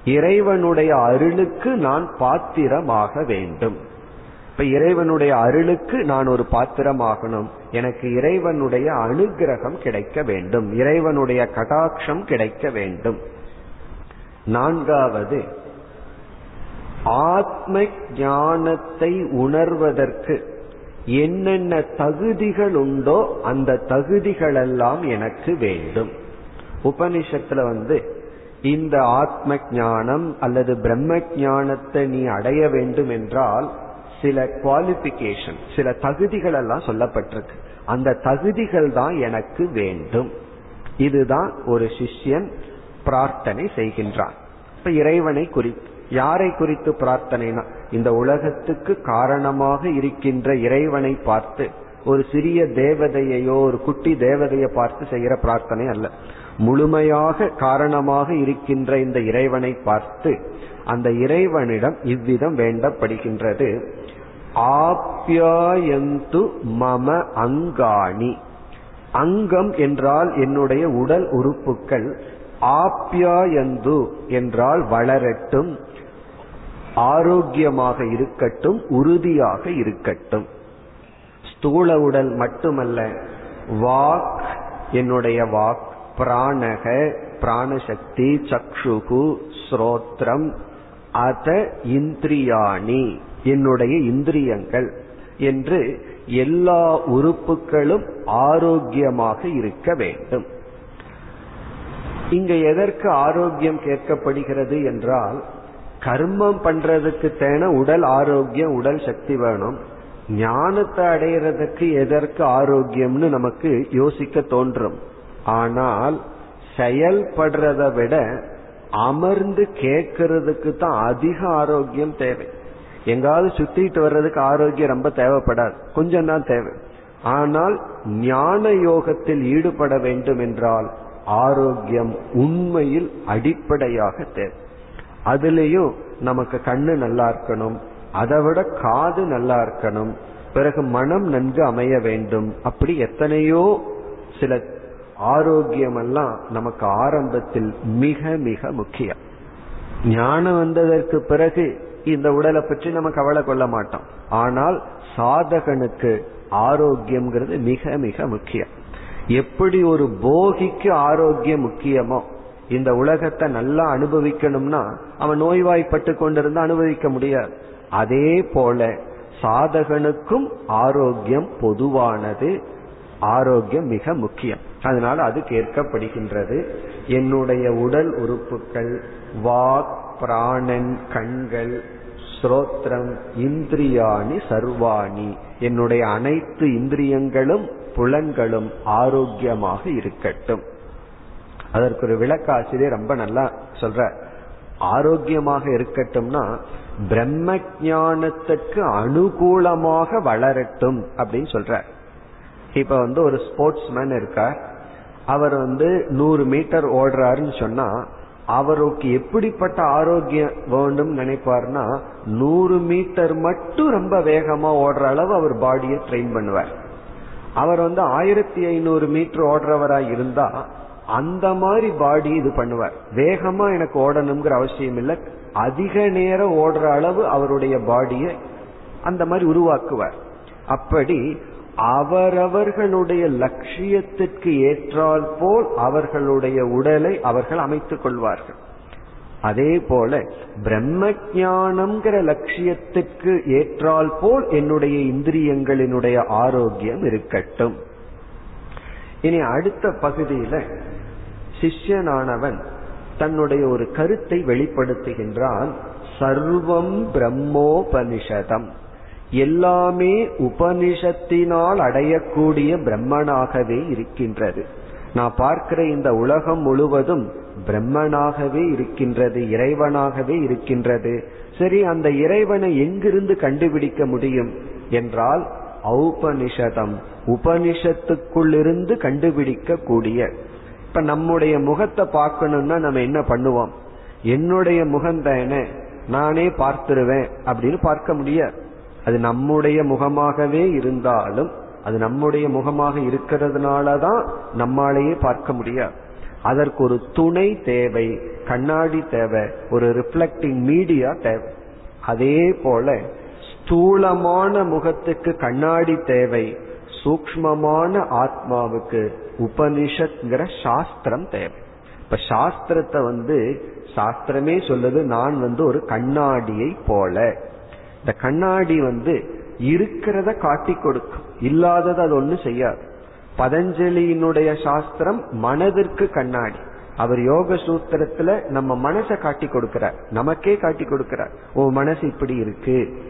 இறைவனுடைய அருளுக்கு நான் பாத்திரமாக வேண்டும். இப்ப இறைவனுடைய அருளுக்கு நான் ஒரு பாத்திரமாகணும். எனக்கு இறைவனுடைய அனுகிரகம் கிடைக்க வேண்டும். இறைவனுடைய கடாட்சம் கிடைக்க வேண்டும். நான்காவது ஆத்ம ஞானத்தை உணர்வதற்கு என்னென்ன தகுதிகள் உண்டோ அந்த தகுதிகளெல்லாம் எனக்கு வேண்டும். உபனிஷத்துல வந்து இந்த ஆத்ம ஞானம் அல்லது பிரம்ம ஞானத்தை நீ அடைய வேண்டும் என்றால் சில குவாலிபிகேஷன் சில தகுதிகள் எல்லாம் சொல்லப்பட்டிருக்கு. அந்த தகுதிகள் தான் எனக்கு வேண்டும். இதுதான் ஒரு சிஷ்யன் பிரார்த்தனை செய்கின்றான். இப்ப இறைவனை குறித்து யாரை குறித்து பிரார்த்தனைனா இந்த உலகத்துக்கு காரணமாக இருக்கின்ற இறைவனை பார்த்து ஒரு சிறிய தேவதையையோ ஒரு குட்டி தேவதையை பார்த்து செய்கிற பிரார்த்தனை அல்ல. முழுமையாக காரணமாக இருக்கின்ற இந்த இறைவனை பார்த்து அந்த இறைவனிடம் இவ்விதம் வேண்டப்படுகின்றது. ஆப்யாயந்து மம அங்காணி. அங்கம் என்றால் என்னுடைய உடல் உறுப்புகள். ஆப்யாயந்து என்றால் வளரட்டும் ஆரோக்கியமாக இருக்கட்டும் உறுதியாக இருக்கட்டும். ஸ்தூல உடல் மட்டுமல்ல வாக் என்னுடைய வாக் பிராணக பிராணசக்தி சக்ஷுகு ஸ்ரோத்ரம் அத இந்திரியாணி. என்னுடைய இந்திரியங்கள் என்று எல்லா உறுப்புகளும் ஆரோக்கியமாக இருக்க வேண்டும். இங்க எதற்கு ஆரோக்கியம் கேட்கப்படுகிறது என்றால் கர்மம் பண்றதுக்கு தேன உடல் ஆரோக்கியம் உடல் சக்தி வேணும். ஞானத்தை அடையிறதுக்கு எதற்கு ஆரோக்கியம்னு நமக்கு யோசிக்க தோன்றும். ஆனால் செயல்படுறத விட அமர்ந்து கேட்கறதுக்கு தான் அதிக ஆரோக்கியம் தேவை. எங்காவது சுத்திட்டு வர்றதுக்கு ஆரோக்கியம் ரொம்ப தேவைப்படாது. கொஞ்சம் தான் தேவை. ஆனால் ஞான யோகத்தில் ஈடுபட வேண்டும் என்றால் ஆரோக்கியம் உண்மையில் அடிப்படையாக தேவை. அதுலேயும் நமக்கு கண்ணு நல்லா இருக்கணும். அதை விட காது நல்லா இருக்கணும். பிறகு மனம் நன்கு அமைய வேண்டும். அப்படி எத்தனையோ சில ஆரோக்கியம் எல்லாம் நமக்கு ஆரம்பத்தில் மிக மிக முக்கியம். ஞானம் வந்ததற்கு பிறகு இந்த உடலை பற்றி நம்ம கவலை கொள்ள மாட்டோம். ஆனால் சாதகனுக்கு ஆரோக்கியம்ங்கிறது மிக மிக முக்கியம். எப்படி ஒரு போகிக்கு ஆரோக்கியம் முக்கியமோ இந்த உலகத்தை நல்லா அனுபவிக்கணும்னா அவன் நோய்வாய்ப்பட்டு கொண்டிருந்து அனுபவிக்க முடியாது. அதே போல சாதகனுக்கும் ஆரோக்கியம் பொதுவானது ஆரோக்கியம் மிக முக்கியம். அதனால அது கேட்கப்படுகின்றது. என்னுடைய உடல் உறுப்புகள் வாக் பிராணன் கண்கள் ஸ்ரோத்ரம் இந்திரியாணி சர்வாணி. என்னுடைய அனைத்து இந்திரியங்களும் புலன்களும் ஆரோக்கியமாக இருக்கட்டும். அதற்கு ஒரு விளக்காசிரியர் ரொம்ப நல்லா சொல்ற ஆரோக்கியமாக இருக்கட்டும்னா பிரம்ம ஞானத்துக்கு அனுகூலமாக வளரட்டும் அப்படின்னு சொல்ற இப்ப வந்து ஒரு ஸ்போர்ட்ஸ் மேன் இருக்கார். அவர் வந்து நூறு மீட்டர் ஓடுறாருன்னு சொன்னா அவருக்கு எப்படிப்பட்ட ஆரோக்கியம் வேண்டும் நினைப்பார்னா நூறு மீட்டர் மட்டும் ரொம்ப வேகமா ஓடுற அளவு அவர் பாடியை ட்ரெயின் பண்ணுவார். அவர் வந்து ஆயிரத்தி ஐநூறு மீட்டர் ஓடுறவரா இருந்தா அந்த மாதிரி பாடி இது பண்ணுவார். வேகமா எனக்கு ஓடணுங்கிற அவசியம் இல்லை. அதிக நேரம் ஓடுற அளவு அவருடைய பாடியை அந்த மாதிரி உருவாக்குவார். அப்படி அவரவர்களுடைய லட்சியத்திற்கு ஏற்றால் போல் அவர்களுடைய உடலை அவர்கள் அமைத்துக் கொள்வார்கள். அதே போல பிரம்ம ஜானம்ங்கிற லட்சியத்திற்கு ஏற்றால் போல் என்னுடைய இந்திரியங்களினுடைய ஆரோக்கியம் இருக்கட்டும். இனி அடுத்த பகுதியில சிஷ்யனானவன் தன்னுடைய ஒரு கருத்தை வெளிப்படுத்துகின்றான். சர்வம் பிரம்மோபனிஷதம். எல்லாமே உபனிஷத்தினால் அடையக்கூடிய பிரம்மனாகவே இருக்கின்றது. நான் பார்க்கிற இந்த உலகம் முழுவதும் பிரம்மனாகவே இருக்கின்றது இறைவனாகவே இருக்கின்றது. சரி அந்த இறைவனை எங்கிருந்து கண்டுபிடிக்க முடியும் என்றால் ஔபனிஷதம் உபனிஷத்துக்குள்ளிருந்து கண்டுபிடிக்க கூடிய இப்ப நம்முடைய முகத்தை பார்க்கணும்னா நம்ம என்ன பண்ணுவோம்? என்னுடைய முகம் தானே நானே பார்த்துருவேன் அப்படின்னு பார்க்க முடியாது. அது நம்முடைய முகமாகவே இருந்தாலும் அது நம்முடைய முகமாக இருக்கிறதுனால தான் நம்மாலேயே பார்க்க முடியாது. அதற்கு ஒரு துணை தேவை கண்ணாடி தேவை ஒரு ரிஃப்ளெக்டிங் மீடியா தேவை. அதே போல ஸ்தூலமான முகத்துக்கு கண்ணாடி தேவை சூக்மமான ஆத்மாவுக்கு உபனிஷத்ங்கிற சாஸ்திரம் தேவை. இப்ப சாஸ்திரத்தை வந்து சாஸ்திரமே சொல்லுது நான் வந்து ஒரு கண்ணாடியை போல. இந்த கண்ணாடி வந்து இருக்கிறத காட்டி கொடுக்கும். இல்லாதது அது ஒண்ணு செய்யாது. பதஞ்சலியினுடைய சாஸ்திரம் மனதிற்கு கண்ணாடி. அவர் யோக சூத்திரத்துல நம்ம மனசை காட்டி கொடுக்கிறார். நமக்கே காட்டி கொடுக்கிறார். ஓ மனசு இப்படி இருக்கு.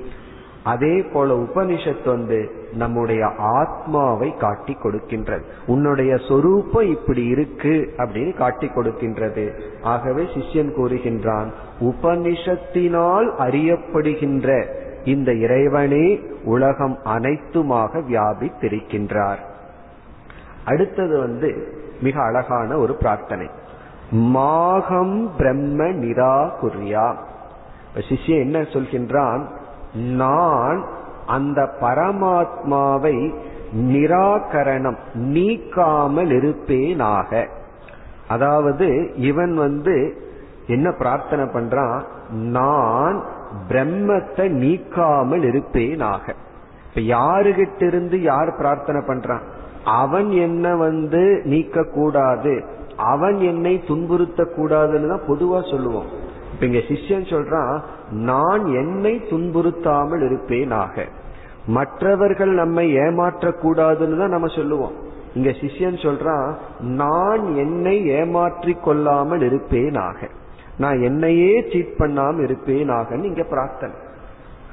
அதே போல உபனிஷத்து வந்து நம்முடைய ஆத்மாவை காட்டி கொடுக்கின்றது. உன்னுடைய சொரூப்பம் இப்படி இருக்கு அப்படின்னு காட்டி கொடுக்கின்றது. ஆகவே சிஷ்யன் கூறுகின்றான் உபனிஷத்தினால் அறியப்படுகின்ற இந்த இறைவனே உலகம் அனைத்துமாக வியாபித்திருக்கின்றார். அடுத்தது வந்து மிக அழகான ஒரு பிரார்த்தனை. மாகம் பிரம்ம நிராகுரியா. சிஷ்யன் என்ன சொல்கின்றான்? நான் அந்த பரமாத்மாவை நிராகரணம் நீக்காமல் இருப்பேனாக. அதாவது இவன் வந்து என்ன பிரார்த்தனை பண்றான்? நான் பிரம்மத்தை நீக்காமல் இருப்பேனாக. இப்ப யாருகிட்ட இருந்து யார் பிரார்த்தனை பண்றான்? அவன் என்ன வந்து நீக்க கூடாது அவன் என்னை துன்புறுத்த கூடாதுன்னு தான் பொதுவா சொல்லுவோம். இப்ப இங்க சிஷ்யன் சொல்றான் நான் என்னை துன்புறுத்தாமல் இருப்பேனாக. மற்றவர்கள் நம்மை ஏமாற்றக்கூடாதுன்னு தான் நம்ம சொல்லுவோம். இங்க சிஷ்யன் சொல்றான் நான் என்னை ஏமாற்றி கொள்ளாமல் இருப்பேனாக. நான் என்னையே சீட் பண்ணாம இருப்பேனாகன்னு இங்க பிரார்த்தனை.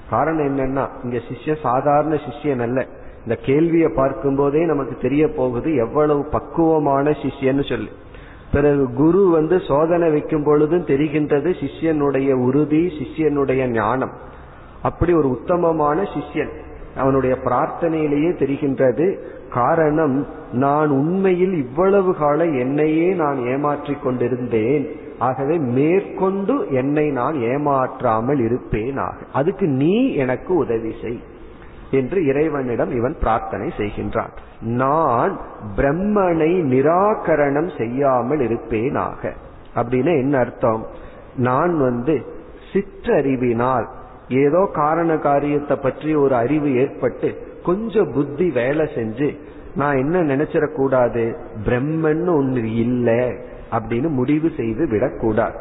காரணம் என்னன்னா இங்க சிஷ்ய சாதாரண சிஷ்யன் அல்ல. இந்த கேள்வியை பார்க்கும் போதே நமக்கு தெரிய போகுது எவ்வளவு பக்குவமான சிஷ்யன்னு சொல்லி. பிறகு குரு வந்து சோதனை வைக்கும் பொழுதும் தெரிகின்றது சிஷ்யனுடைய உறுதி சிஷ்யனுடைய ஞானம். அப்படி ஒரு உத்தமமான சிஷ்யன் அவனுடைய பிரார்த்தனையிலேயே தெரிகின்றது. காரணம் நான் உண்மையில் இவ்வளவு கால என்னையே நான் ஏமாற்றிக் கொண்டிருந்தேன். ஆகவே மேற்கொண்டு என்னை நான் ஏமாற்றாமல் இருப்பேன் ஆக அதுக்கு நீ எனக்கு உதவி செய். என்று இறைவனிடம் இவன் பிரார்த்தனை செய்கின்றான். நான் பிரம்மனை நிராகரணம் செய்யாமல் இருப்பேனாக. அப்படின்னு என்ன அர்த்தம்? நான் வந்து சிற்றறிவினால் ஏதோ காரண காரியத்தை பற்றி ஒரு அறிவு ஏற்பட்டு கொஞ்சம் புத்தி வேலை செஞ்சு நான் என்ன நினைச்சிடக்கூடாது பிரம்மன்னு ஒன்று இல்லை அப்படின்னு முடிவு செய்து விடக்கூடாது.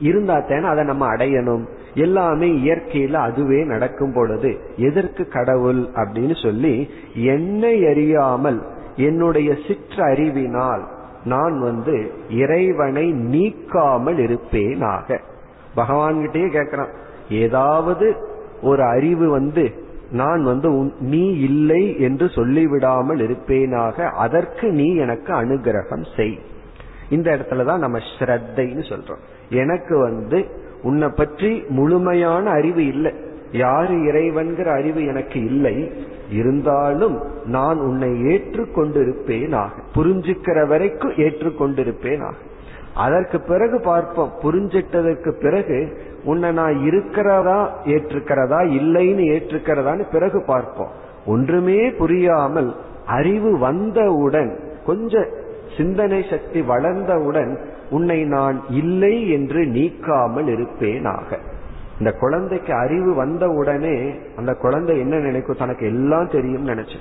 இருந்தா தானே அதை நம்ம அடையணும். எல்லாமே இயற்கையில அதுவே நடக்கும் பொழுது எதற்கு கடவுள் அப்படின்னு சொல்லி என்னை அறியாமல் என்னுடைய சிற்றறிவினால் நான் வந்து இறைவனை நீக்காமல் இருப்பேனாக. பகவான்கிட்டயே கேட்கிறான் ஏதாவது ஒரு அறிவு வந்து நான் வந்து நீ இல்லை என்று சொல்லிவிடாமல் இருப்பேனாக அதற்கு நீ எனக்கு அனுகிரகம் செய். இந்த இடத்துலதான் நம்ம ஸ்ரத்தைன்னு சொல்றோம். எனக்கு வந்து உன்னை பற்றி முழுமையான அறிவு இல்லை. யாரு இறைவன்கிற அறிவு எனக்கு இல்லை. இருந்தாலும் நான் உன்னை ஏற்றுக்கொண்டிருப்பேனாக. புரிஞ்சுக்கிற வரைக்கும் ஏற்றுக்கொண்டிருப்பேனாக. அதற்கு பிறகு பார்ப்போம். புரிஞ்சிட்டதற்கு பிறகு உன்னை நான் இருக்கிறதா ஏற்றுக்கிறதா இல்லைன்னு ஏற்றுக்கிறதான்னு பிறகு பார்ப்போம். ஒன்றுமே புரியாமல் அறிவு வந்தவுடன் கொஞ்சம் சிந்தனை சக்தி வளர்ந்தவுடன் உன்னை நான் இல்லை என்று நீக்காமல் இருப்பேனாக. இந்த குழந்தைக்கு அறிவு வந்த உடனே அந்த குழந்தை என்ன நினைக்கும்? தனக்கு எல்லாம் தெரியும் நினைச்சு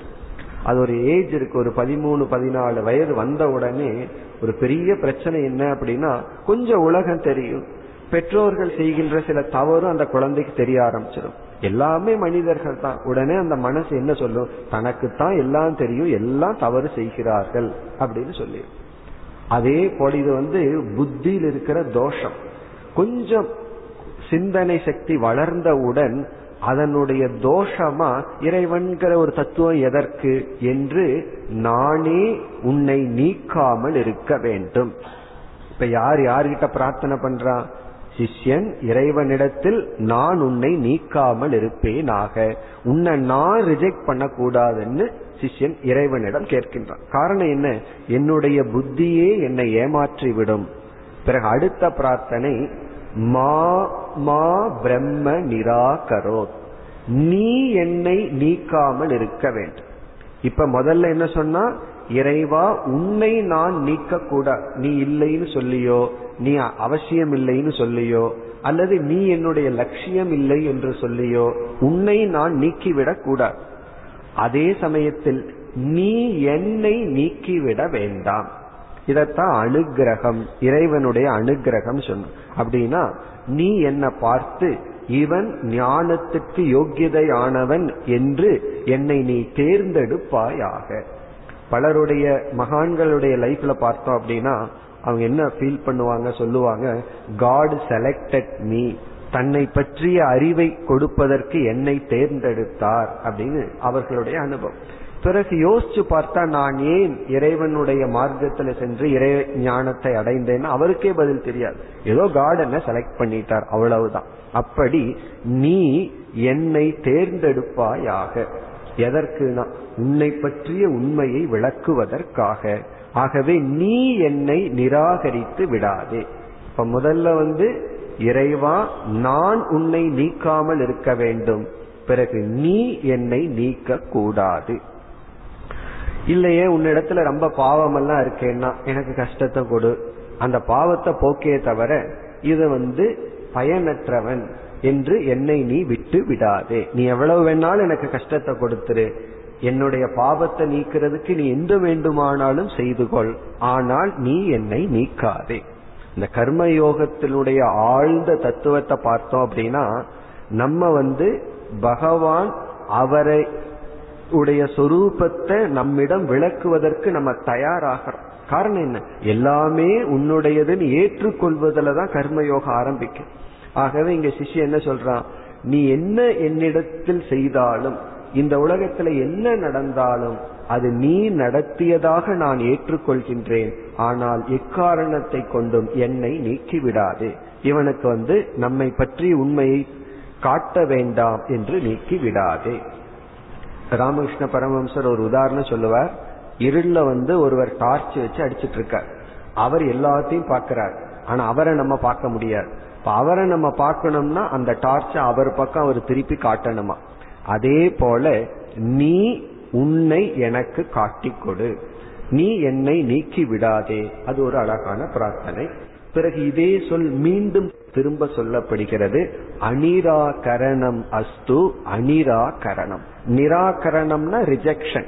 அது ஒரு ஏஜ் இருக்கு ஒரு பதிமூணு பதினாலு வயது வந்த உடனே ஒரு பெரிய பிரச்சனை என்ன அப்படின்னா கொஞ்சம் உலகம் தெரியும். பெற்றோர்கள் செய்கின்ற சில தவறும் அந்த குழந்தைக்கு தெரிய ஆரம்பிச்சிடும். எல்லாமே மனிதர்கள் தான். உடனே அந்த மனசு என்ன சொல்லும்? தனக்கு தான் எல்லாம் தெரியும் எல்லாம் தவறு செய்கிறார்கள் அப்படின்னு சொல்லி அதே போல இது வந்து புத்தியில் இருக்கிற தோஷம். கொஞ்சம் சிந்தனை சக்தி வளர்ந்தவுடன் அதனுடைய தோஷமா இறைவன்கிற ஒரு தத்துவம் எதற்கு என்று நானே உன்னை நீக்காமல் இருக்க வேண்டும். இப்ப யார் யார்கிட்ட பிரார்த்தனை பண்றான் சிஷ்யன் இறைவனிடத்தில் நான் உன்னை நீக்காமல் இருப்பேனாக. உன்னை நான் ரிஜெக்ட் பண்ணக்கூடாதுன்னு சிஷ்யன் இறைவனிடம் கேட்கின்றான். காரணம் என்ன? என்னுடைய புத்தியே என்னை ஏமாற்றி விடும் பிறகு அடுத்த பிரார்த்தனை மா மா பிரம்ம நிராகரோ நீ என்னை நீக்காமல் இருக்க வேண்டும். இப்ப முதல்ல என்ன சொன்னா இறைவா உன்னை நான் நீக்க கூட நீ இல்லைன்னு சொல்லியோ நீ அவசியம் இல்லைன்னு சொல்லியோ அல்லது நீ என்னுடைய லட்சியம் இல்லை என்று சொல்லியோ உன்னை நான் நீக்கிவிடக் கூடாது அதே சமயத்தில் நீ என்னை நீக்கிவிட வேண்டாம். இதத்தான் அனுகிரகம் இறைவனுடைய அனுகிரகம் சொன்ன. அப்படின்னா நீ என்னை பார்த்து இவன் ஞானத்துக்கு யோக்கியதையானவன் என்று என்னை நீ தேர்ந்தெடுப்பாயாக. பலருடைய மகான்களுடைய லைஃப்ல பார்த்தோம் அப்படின்னா அவங்க என்ன ஃபீல் பண்ணுவாங்க சொல்லுவாங்க காட் செலக்டட் மீ தன்னை பற்றிய அறிவை கொடுப்பதற்கு என்னை தேர்ந்தெடுத்தார் அப்படின்னு அவர்களுடைய அனுபவம். பிறகு யோசிச்சு பார்த்தா நான் ஏன் இறைவனுடைய மார்க்கத்துல சென்று இறை ஞானத்தை அடைந்தேன்னு அவருக்கே பதில் தெரியாது. ஏதோ கார்டனை செலக்ட் பண்ணிட்டார் அவ்வளவுதான். அப்படி நீ என்னை தேர்ந்தெடுப்பாயாக. எதற்குனா உன்னை பற்றிய உண்மையை விளக்குவதற்காக. ஆகவே நீ என்னை நிராகரித்து விடாதே. இப்ப முதல்ல வந்து இறைவா நான் உன்னை நீக்காமல் இருக்க வேண்டும். பிறகு நீ என்னை நீக்க கூடாது. இல்லையே உன்னிடத்துல ரொம்ப பாவம் எல்லாம் இருக்கேன்னா எனக்கு கஷ்டத்தை கொடு. அந்த பாவத்தை போக்கே தவிர இது வந்து பயனற்றவன் என்று என்னை நீ விட்டு விடாதே. நீ எவ்வளவு வேணாலும் எனக்கு கஷ்டத்தை கொடுத்துரு. என்னுடைய பாவத்தை நீக்கிறதுக்கு நீ எந்த வேண்டுமானாலும் செய்து கொள் ஆனால் நீ என்னை நீக்காதே. இந்த கர்ம யோகத்தினுடைய ஆழ்ந்த தத்துவத்தை பார்த்தோம் அப்படின்னா நம்ம வந்து பகவான் அவரை உடைய சொரூபத்தை நம்மிடம் விளக்குவதற்கு நம்ம தயாராகிறோம். காரணம் என்ன? எல்லாமே உன்னுடையதுன்னு ஏற்றுக்கொள்வதில் தான் கர்மயோகம் ஆரம்பிக்கும். ஆகவே இங்க சிஷ்ய என்ன சொல்றான்? நீ என்ன என்னிடத்தில் செய்தாலும் இந்த உலகத்துல என்ன நடந்தாலும் அது நீ நடத்தியதாக நான் ஏற்றுக்கொள்கின்றேன். ஆனால் எக்காரணத்தை கொண்டும் என்னை நீக்கிவிடாது. இவனுக்கு வந்து நம்மை பற்றி உண்மையை காட்ட வேண்டாம் என்று நீக்கி விடாதே ராமகிருஷ்ண பரமஹம்சர் ஒரு உதாரணம் சொல்லுவார். இருள வந்து ஒருவர் டார்ச் வச்சு அடிச்சிட்டு இருக்கார் அவர் எல்லாத்தையும் பார்க்கிறார். ஆனா அவரை நம்ம பார்க்க முடியாது. இப்ப அவரை நம்ம பார்க்கணும்னா அந்த டார்ச்சை அவர் பக்கம் அவர் திருப்பி காட்டணுமா? அதே போல நீ உன்னை எனக்கு காட்டிக் கொடு நீ என்னை நீக்கி விடாதே அது ஒரு அழகான பிரார்த்தனை. பிறகு இதே சொல் மீண்டும் திரும்ப சொல்லப்படுகிறது. அனிராகரணம் அஸ்து அனிராகரணம் நிராகரணம்னா ரிஜெக்ஷன்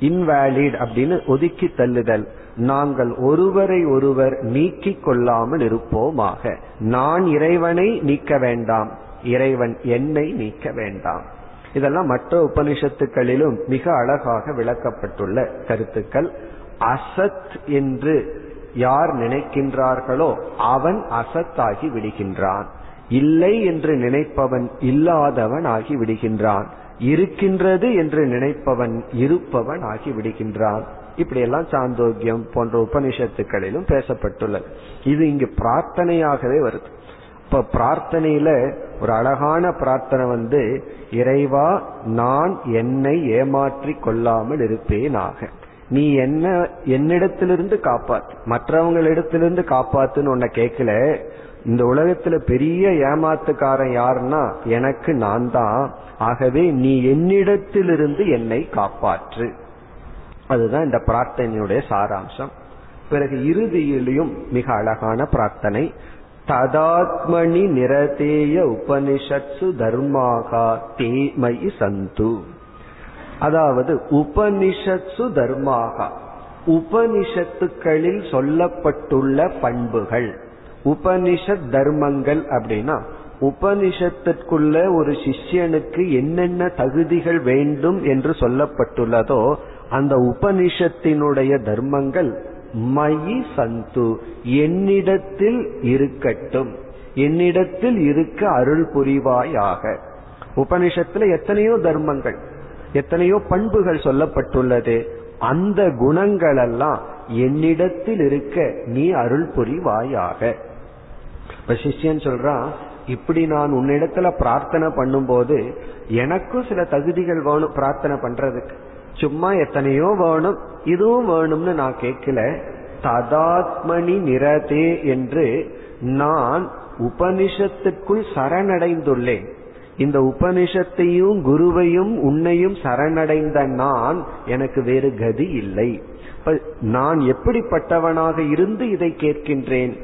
இன்வேலிட் அப்படின்னு ஒதுக்கி தள்ளுதல். நாங்கள் ஒருவரை ஒருவர் நீக்கிக் கொள்ளாமல் இருப்போமாக. நான் இறைவனை நீக்க வேண்டாம். இறைவன் என்னை நீக்க வேண்டாம். இதெல்லாம் மற்ற உபனிஷத்துக்களிலும் மிக அழகாக விளக்கப்பட்டுள்ள கருத்துக்கள். அசத் என்று யார் நினைக்கின்றார்களோ அவன் அசத்தாகி விடுகின்றான். இல்லை என்று நினைப்பவன் இல்லாதவன் ஆகி விடுகின்றான். இருக்கின்றது என்று நினைப்பவன் இருப்பவன் ஆகி விடுகின்றான். இப்படியெல்லாம் சாந்தோக்கியம் போன்ற உபனிஷத்துக்களிலும் பேசப்பட்டுள்ளது. இது இங்கு பிரார்த்தனையாகவே வருது. இப்ப பிரார்த்தனையில ஒரு அழகான பிரார்த்தனை வந்து இறைவா நான் என்னை ஏமாற்றி கொள்ளாமல் இருப்பேனாக. நீ என்ன என்னிடத்திலிருந்து காப்பாத்து மற்றவங்களிடத்திலிருந்து காப்பாத்துன்னு உன்னை கேட்கல இந்த உலகத்துல பெரிய ஏமாத்துக்காரன் யாருன்னா எனக்கு நான் தான். ஆகவே நீ என்னிடத்திலிருந்து என்னை காப்பாற்று. அதுதான் இந்த பிரார்த்தனையுடைய சாராம்சம். பிறகு இறுதியிலையும் மிக அழகான பிரார்த்தனை. ததாத்மனி நிரதேய உபனிஷத்சு தர்மாகா தேமயி சந்து. அதாவது உபனிஷத்சு தர்மாகா உபனிஷத்துக்களில் சொல்லப்பட்டுள்ள பண்புகள். உபனிஷத் தர்மங்கள் அப்படின்னா உபனிஷத்திற்குள்ள ஒரு சிஷ்யனுக்கு என்னென்ன தகுதிகள் வேண்டும் என்று சொல்லப்பட்டுள்ளதோ அந்த உபனிஷத்தினுடைய தர்மங்கள் மயி சந்து. என்னிடத்தில் இருக்கட்டும். என்னிடத்தில் இருக்க அருள் புரிவாயாக. உபனிஷத்துல எத்தனையோ தர்மங்கள் எத்தனையோ பண்புகள் சொல்லப்பட்டுள்ளது. அந்த குணங்கள் எல்லாம் என்னிடத்தில் இருக்க நீ அருள் புரிவாயாக. இப்ப சிஷ்யன் சொல்றான் இப்படி நான் உன்னிடத்துல பிரார்த்தனை பண்ணும்போது எனக்கும் சில தகுதிகள் வேணும் பிரார்த்தனை பண்றதுக்கு. சும்மா எத்தனையோ வேணும் இதுவும் வேணும்னு நான் கேட்கல. ததாத்மணி நிரதே என்று நான் உபனிஷத்துக்குள் சரணடைந்துள்ளேன். இந்த உபனிஷத்தையும் குருவையும் உன்னையும் சரணடைந்த நான் எனக்கு வேறு கதி இல்லை. நான் எப்படிப்பட்டவனாக இருந்து இதை கேட்கின்றேன்?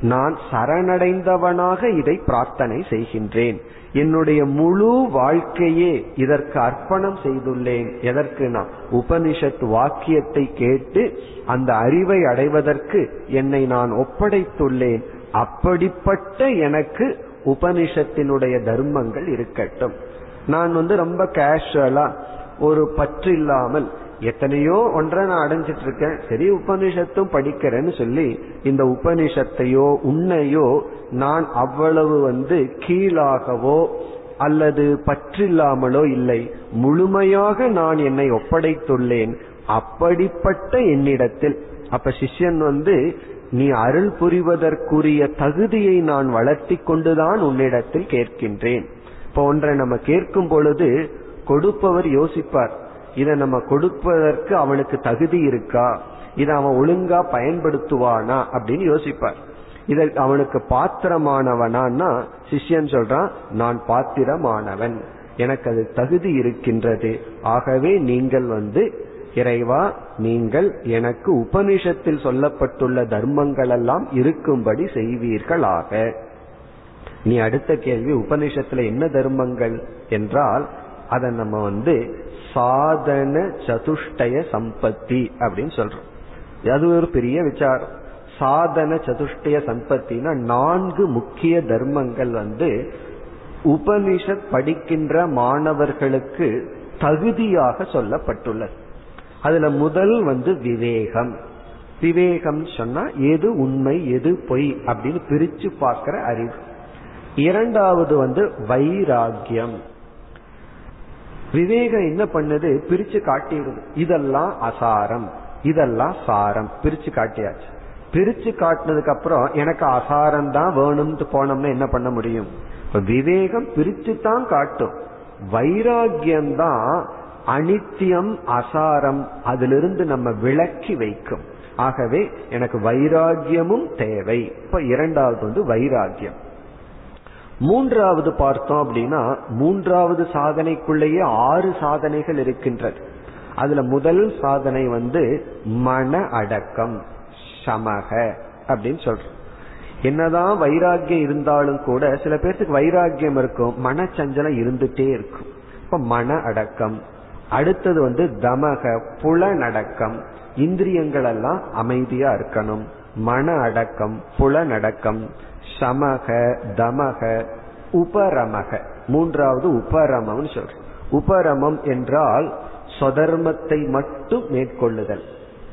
நான் சரணடைந்தவனாக இதை பிரார்த்தனை செய்கின்றேன். என்னுடைய முழு வாழ்க்கையே இதற்கு அர்ப்பணம் செய்துள்ளேன். எதற்கு நான்? உபனிஷத் வாக்கியத்தை கேட்டு அந்த அறிவை அடைவதற்கு என்னை நான் ஒப்படைத்துள்ளேன். அப்படிப்பட்ட எனக்கு உபனிஷத்தினுடைய தர்மங்கள் இருக்கட்டும். நான் வந்து ரொம்ப கேஷுவலா ஒரு பற்று இல்லாமல் எத்தனையோ ஒன்றை நான் அடைஞ்சிட்டு இருக்கேன் சரி உபனிஷத்தும் படிக்கிறேன்னு சொல்லி இந்த உபனிஷத்தையோ உன்னையோ நான் அவ்வளவு வந்து கீழாகவோ அல்லது பற்றில்லாமலோ இல்லை. முழுமையாக நான் என்னை ஒப்படைத்துள்ளேன். அப்படிப்பட்ட என்னிடத்தில். அப்ப சிஷ்யன் வந்து நீ அருள் புரிவதற்குரிய தகுதியை நான் வளர்த்தி கொண்டுதான் உன்னிடத்தில் கேட்கின்றேன். இப்போ ஒன்றை நம்ம கேட்கும் பொழுது கொடுப்பவர் யோசிப்பார். இதை நம்ம கொடுப்பதற்கு அவனுக்கு தகுதி இருக்கா? இதை அவன் ஒழுங்கா பயன்படுத்துவானா? அப்படின்னு யோசிப்பார். இதற்கு அவனுக்கு பாத்திரமானவனான்னா சிஷ்யன் சொல்றான் நான் பாத்திரமானவன். எனக்கு அது தகுதி இருக்கின்றது. ஆகவே நீங்கள் வந்து இறைவா நீங்கள் எனக்கு உபனிஷத்தில் சொல்லப்பட்டுள்ள தர்மங்கள் எல்லாம் இருக்கும்படி செய்வீர்களாக. நீ அடுத்த கேள்வி உபனிஷத்துல என்ன தர்மங்கள்? என்றால் அதை நம்ம வந்து சாதன சதுஷ்டய சம்பத்தி அப்படின்னு சொல்றோம். அது ஒரு பெரிய விசாரம். சாதன சதுஷ்டய சம்பத்தினா நான்கு முக்கிய தர்மங்கள் வந்து உபனிஷத் படிக்கின்ற மாணவர்களுக்கு தகுதியாக சொல்லப்பட்டுள்ளது. அதுல முதல் வந்து விவேகம். விவேகம் சொன்னா எது உண்மை எது பொய் அப்படின்னு பிரிச்சு பார்க்கிற அறிவு. இரண்டாவது வந்து வைராகியம் விவேகம் என்ன பண்ணுது? பிரிச்சு காட்டிடுது. இதெல்லாம் அசாரம். இதெல்லாம் சாரம். பிரிச்சு காட்டியாச்சு. பிரிச்சு காட்டினதுக்கு அப்புறம் எனக்கு அசாரம் தான் வேணும்னு போனோம்னா என்ன பண்ண முடியும்? விவேகம் பிரிச்சு தான் காட்டும். வைராகியம் தான் அனித்தியம் அசாரம். அதிலிருந்து நம்ம விளக்கி வைக்கும். ஆகவே எனக்கு வைராகியமும் தேவை. இப்ப இரண்டாவது வந்து வைராகியம் மூன்றாவது பார்த்தோம் அப்படின்னா மூன்றாவது சாதனைக்குள்ளேயே ஆறு சாதனைகள் இருக்கின்றது. அதுல முதல் சாதனை வந்து மன அடக்கம் சமக அப்படின்னு சொல்றோம். என்னதான் வைராகியம் இருந்தாலும் கூட சில பேர்த்துக்கு வைராகியம் இருக்கும் மனச்சஞ்சலம் இருந்துட்டே இருக்கும். இப்ப மன அடக்கம். அடுத்தது வந்து தமக புலனடக்கம். இந்திரியங்கள் எல்லாம் அமைதியா இருக்கணும். மன அடக்கம் புலனடக்கம். சமக தமக உபரமக. மூன்றாவது உபரமம்னு சொல்றோம் உபரமம் என்றால் சொதர்மத்தை மட்டும் மேற்கொள்ளுதல்.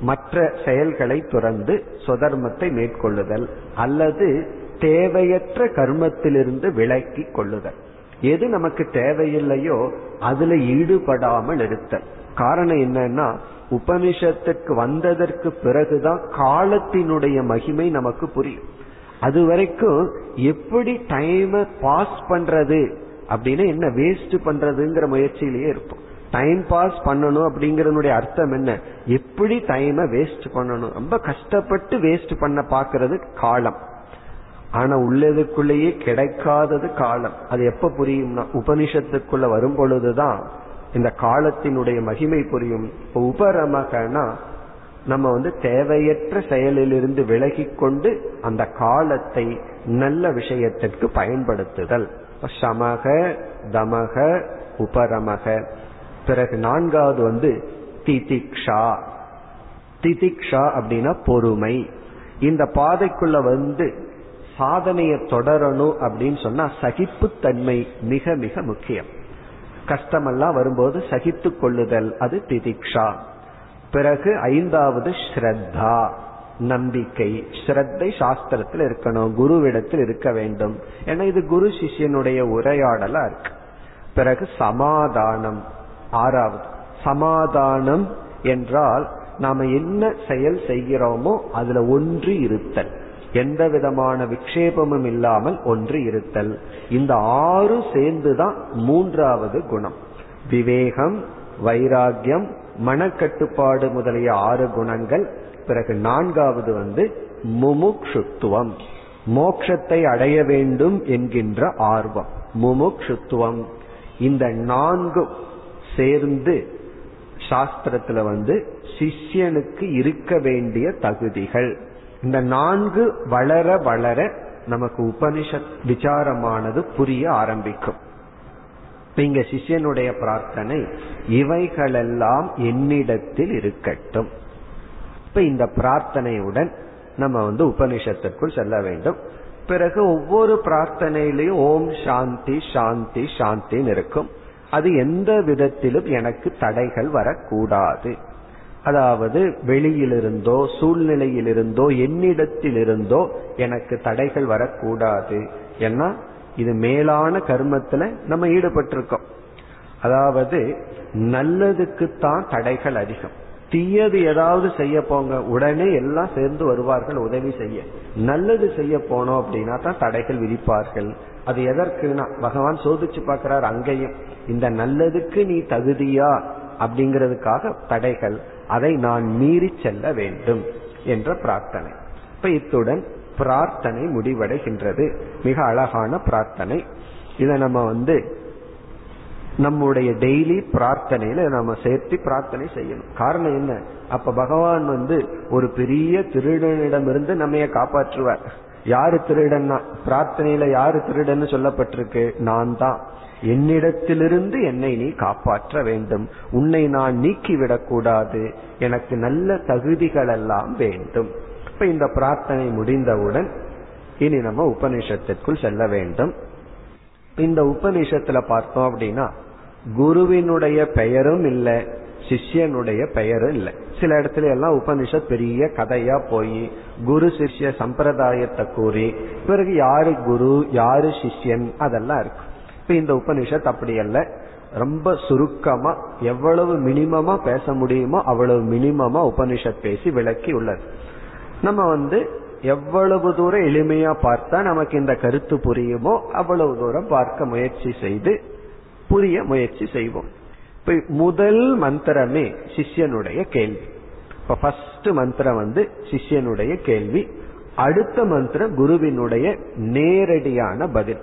மற்ற செயல்களை துறந்து சொதர்மத்தை மேற்கொள்ளுதல் அல்லது தேவையற்ற கர்மத்திலிருந்து விலக்கி கொள்ளுதல். எது நமக்கு தேவையில்லையோ அதுல ஈடுபடாமல் இருத்தல். காரணம் என்னன்னா உபனிஷத்துக்கு வந்ததற்கு பிறகுதான் காலத்தினுடைய மகிமை நமக்கு புரியும். அது வரைக்கும் எப்படி டைமை பாஸ் பண்றது அப்படின்னு என்ன வேஸ்ட் பண்றதுங்கிற முயற்சியிலேயே இருப்போம். டைம் பாஸ் பண்ணணும் அப்படிங்கறதுடைய அர்த்தம் என்ன? எப்படி டைம வேஸ்ட் பண்ணணும்? ரொம்ப கஷ்டப்பட்டு வேஸ்ட் பண்ண பாக்குறது காலம். ஆனா உள்ளதுக்குள்ளேயே கிடைக்காதது காலம். அது எப்ப புரியும்னா உபனிஷத்துக்குள்ள வரும் பொழுதுதான் இந்த காலத்தினுடைய மகிமை புரியும். உபரமகனா நம்ம வந்து தேவையற்ற செயலிலிருந்து விலகி கொண்டு அந்த காலத்தை நல்ல விஷயத்திற்கு பயன்படுத்துதல். சமக தமக உபரமக. பிறகு நான்காவது வந்து திதிக்ஷா. திதிக்ஷா அப்படின்னா பொறுமை. இந்த பாதைக்குள்ள வந்து சாதனையை தொடரணும் அப்படின்னு சொன்னா சகிப்புத்தன்மை மிக மிக முக்கியம். கஷ்டமெல்லாம் வரும்போது சகித்து கொள்ளுதல் அது திதிக்ஷா. பிறகு ஐந்தாவது ஸ்ரத்தா நம்பிக்கை. ஸ்ரத்தை சாஸ்திரத்தில் இருக்கணும் குருவிடத்தில் இருக்க வேண்டும். ஏன்னா இது குரு சிஷ்யனுடைய உரையாடலா இருக்கு. பிறகு சமாதானம் ஆறாவது. சமாதானம் என்றால் நாம என்ன செயல் செய்கிறோமோ அதுல ஒன்று இருத்தல். எந்த விதமான விக்ஷேபமும் இல்லாமல் ஒன்று இருத்தல். இந்த ஆறு சேர்ந்துதான் மூன்றாவது குணம். விவேகம் வைராகியம் மனக்கட்டுப்பாடு முதலிய ஆறு குணங்கள் பிறகு நான்காவது வந்து முமுக்ஷுத்துவம். மோக்ஷத்தை அடைய வேண்டும் என்கின்ற ஆர்வம். முமுக்ஷுத்துவம். இந்த நான்கு சேர்ந்து சாஸ்திரத்துல வந்து சிஷ்யனுக்கு இருக்க வேண்டிய தகுதிகள். இந்த நான்கு வளர வளர நமக்கு உபனிஷத் விசாரமானது புரிய ஆரம்பிக்கும். இங்க சிஷ்யனுடைய பிரார்த்தனை இவைகளெல்லாம் என்னிடத்தில் இருக்கட்டும். இப்ப இந்த பிரார்த்தனையுடன் நம்ம வந்து உபனிஷத்திற்குள் செல்ல வேண்டும். பிறகு ஒவ்வொரு பிரார்த்தனையிலையும் ஓம் சாந்தி சாந்தி சாந்தின்னு இருக்கும். அது எந்த விதத்திலும் எனக்கு தடைகள் வரக்கூடாது. அதாவது வெளியிலிருந்தோ சூழ்நிலையிலிருந்தோ என்னிடத்திலிருந்தோ எனக்கு தடைகள் வரக்கூடாது. ஏன்னா இது மேலான கர்மத்துல நம்ம ஈடுபட்டிருக்கோம். அதாவது நல்லதுக்குத்தான் தடைகள் அதிகம். தீயது ஏதாவது செய்ய போங்க உடனே எல்லாம் சேர்ந்து வருவார்கள் உதவி செய்ய. நல்லது செய்ய போனோம் அப்படின்னா தான் தடைகள் விதிப்பார்கள். அது எதற்குனா பகவான் சோதிச்சு பார்க்கிறார் அங்கேயும். இந்த நல்லதுக்கு நீ தகுதியா? அப்படிங்கிறதுக்காக தடைகள். அதை நான் மீறி செல்ல வேண்டும் என்ற பிரார்த்தனை. இப்ப இத்துடன் பிரார்த்தனை முடிவடைகின்றது. மிக அழகான பிரார்த்தனை. இதை நம்ம வந்து நம்முடைய டெய்லி பிரார்த்தனையில நம்ம சேர்த்து பிரார்த்தனை செய்யணும். காரணம் என்ன? அப்ப பகவான் வந்து ஒரு பெரிய திருடனிடமிருந்து நம்ம காப்பாற்றுவார். யாரு திருடன்னா? பிரார்த்தனையில யாரு திருடன்னு சொல்லப்பட்டிருக்கு? நான் தான். என்னிடத்திலிருந்து என்னை நீ காப்பாற்ற வேண்டும். உன்னை நான் நீக்கிவிடக் கூடாது எனக்கு நல்ல தகுதிகள் எல்லாம் வேண்டும். இப்ப இந்த பிரார்த்தனை முடிந்தவுடன் இனி நம்ம உபநிஷத்திற்குள் செல்ல வேண்டும். இந்த உபநிஷத்துல பார்த்தோம் அப்படின்னா குருவினுடைய பெயரும் இல்லை சிஷ்யனுடைய பெயரும் இல்லை. சில இடத்துல எல்லாம் உபனிஷத் பெரிய கதையா போய் குரு சிஷ்ய சம்பிரதாயத்தை கூறி பிறகு யாரு குரு யாரு சிஷ்யன் அதெல்லாம் இருக்கு. இப்ப இந்த உபனிஷத் அப்படி அல்ல. ரொம்ப சுருக்கமா எவ்வளவு மினிமமா பேச முடியுமோ அவ்வளவு மினிமமா உபனிஷத் பேசி விளக்கி உள்ளது நம்ம வந்து எவ்வளவு தூரம் எளிமையா பார்த்தா நமக்கு இந்த கருத்து புரியுமோ அவ்வளவு தூரம் பார்க்க முயற்சி செய்து புரிய முயற்சி செய்வோம். இப்ப முதல் மந்திரமே சிஷ்யனுடைய கேள்வி. இப்ப ஃபர்ஸ்ட் மந்திரம் வந்து சிஷ்யனுடைய கேள்வி. அடுத்த மந்திரம் குருவினுடைய நேரடியான பதில்.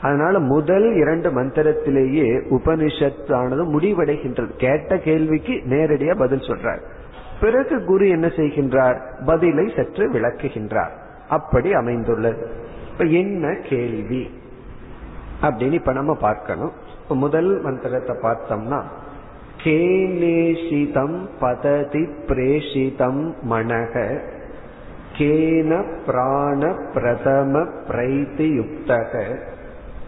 அதனால முதல் இரண்டு மந்திரத்திலேயே உபனிஷத்தானது முடிவடைகின்றது. கேட்ட கேள்விக்கு நேரடியா பதில் சொல்றார். பிறகு குரு என்ன செய்கின்றார்? பதிலை சற்று விளக்குகின்றார். அப்படி அமைந்துள்ளது. இப்ப என்ன கேள்வி? அப்படின்னு இப்ப நம்ம பார்க்கணும். இப்ப முதல் மந்திரத்தை பார்த்தோம்னா கேனேஷிதம் பததி பிரேஷிதம் மனக கேன பிராண பிரதம பிரைத்தி யுக்தக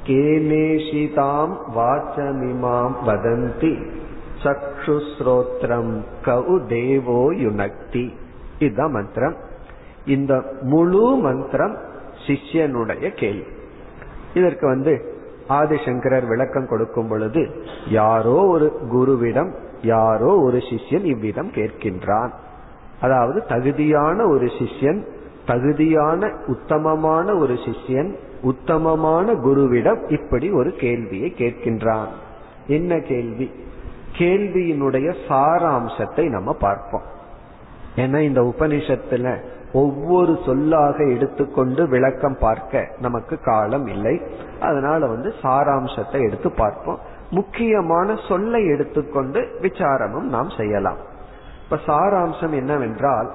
கேனேஷிதாம் வாச்சமிமாம் வதந்தி. சக்ஷுஸ்ரோத்ரம் கவு தேவோ யுனக்தி இதுதான் மந்திரம் இந்த முழு மந்திரம் சிஷ்யனுடைய கேள்வி. இதற்கு வந்து ஆதிசங்கரர் விளக்கம் கொடுக்கும் பொழுது யாரோ ஒரு குருவிடம் யாரோ ஒரு சிஷ்யன் இவ்விதம் கேட்கின்றான். அதாவது தகுதியான ஒரு சிஷ்யன் தகுதியான உத்தமமான ஒரு சிஷ்யன் உத்தமமான குருவிடம் இப்படி ஒரு கேள்வியை கேட்கின்றான். என்ன கேள்வி? கேள்வியினுடைய சாராம்சத்தை நம்ம பார்ப்போம். ஏன்னா இந்த உபனிஷத்துல ஒவ்வொரு சொல்லாக எடுத்துக்கொண்டு விளக்கம் பார்க்க நமக்கு காலம் இல்லை. அதனால வந்து சாராம்சத்தை எடுத்து பார்ப்போம். முக்கியமான சொல்லை எடுத்துக்கொண்டு விசாரமும் நாம் செய்யலாம். இப்ப சாராம்சம் என்னவென்றால்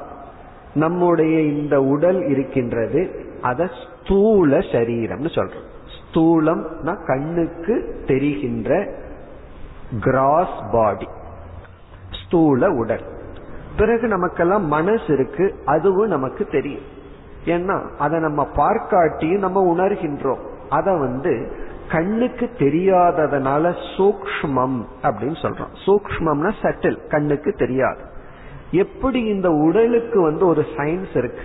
நம்முடைய இந்த உடல் இருக்கின்றது அத ஸ்தூல சரீரம்னு சொல்றோம். ஸ்தூலம்னா கண்ணுக்கு தெரிகின்ற கிராஸ் பாடி ஸ்தூல உடல். பிறகு நமக்கெல்லாம் மனசு இருக்கு அதுவும் நமக்கு தெரியும். ஏன்னா அதை நம்ம பார்க்காட்டியும் நம்ம உணர்கின்றோம். அத வந்து கண்ணுக்கு தெரியாததுனால சூக்மம் அப்படின்னு சொல்றோம். சூக்மம்னா சட்டில் கண்ணுக்கு தெரியாது. எப்படி இந்த உடலுக்கு வந்து ஒரு சயின்ஸ் இருக்கு?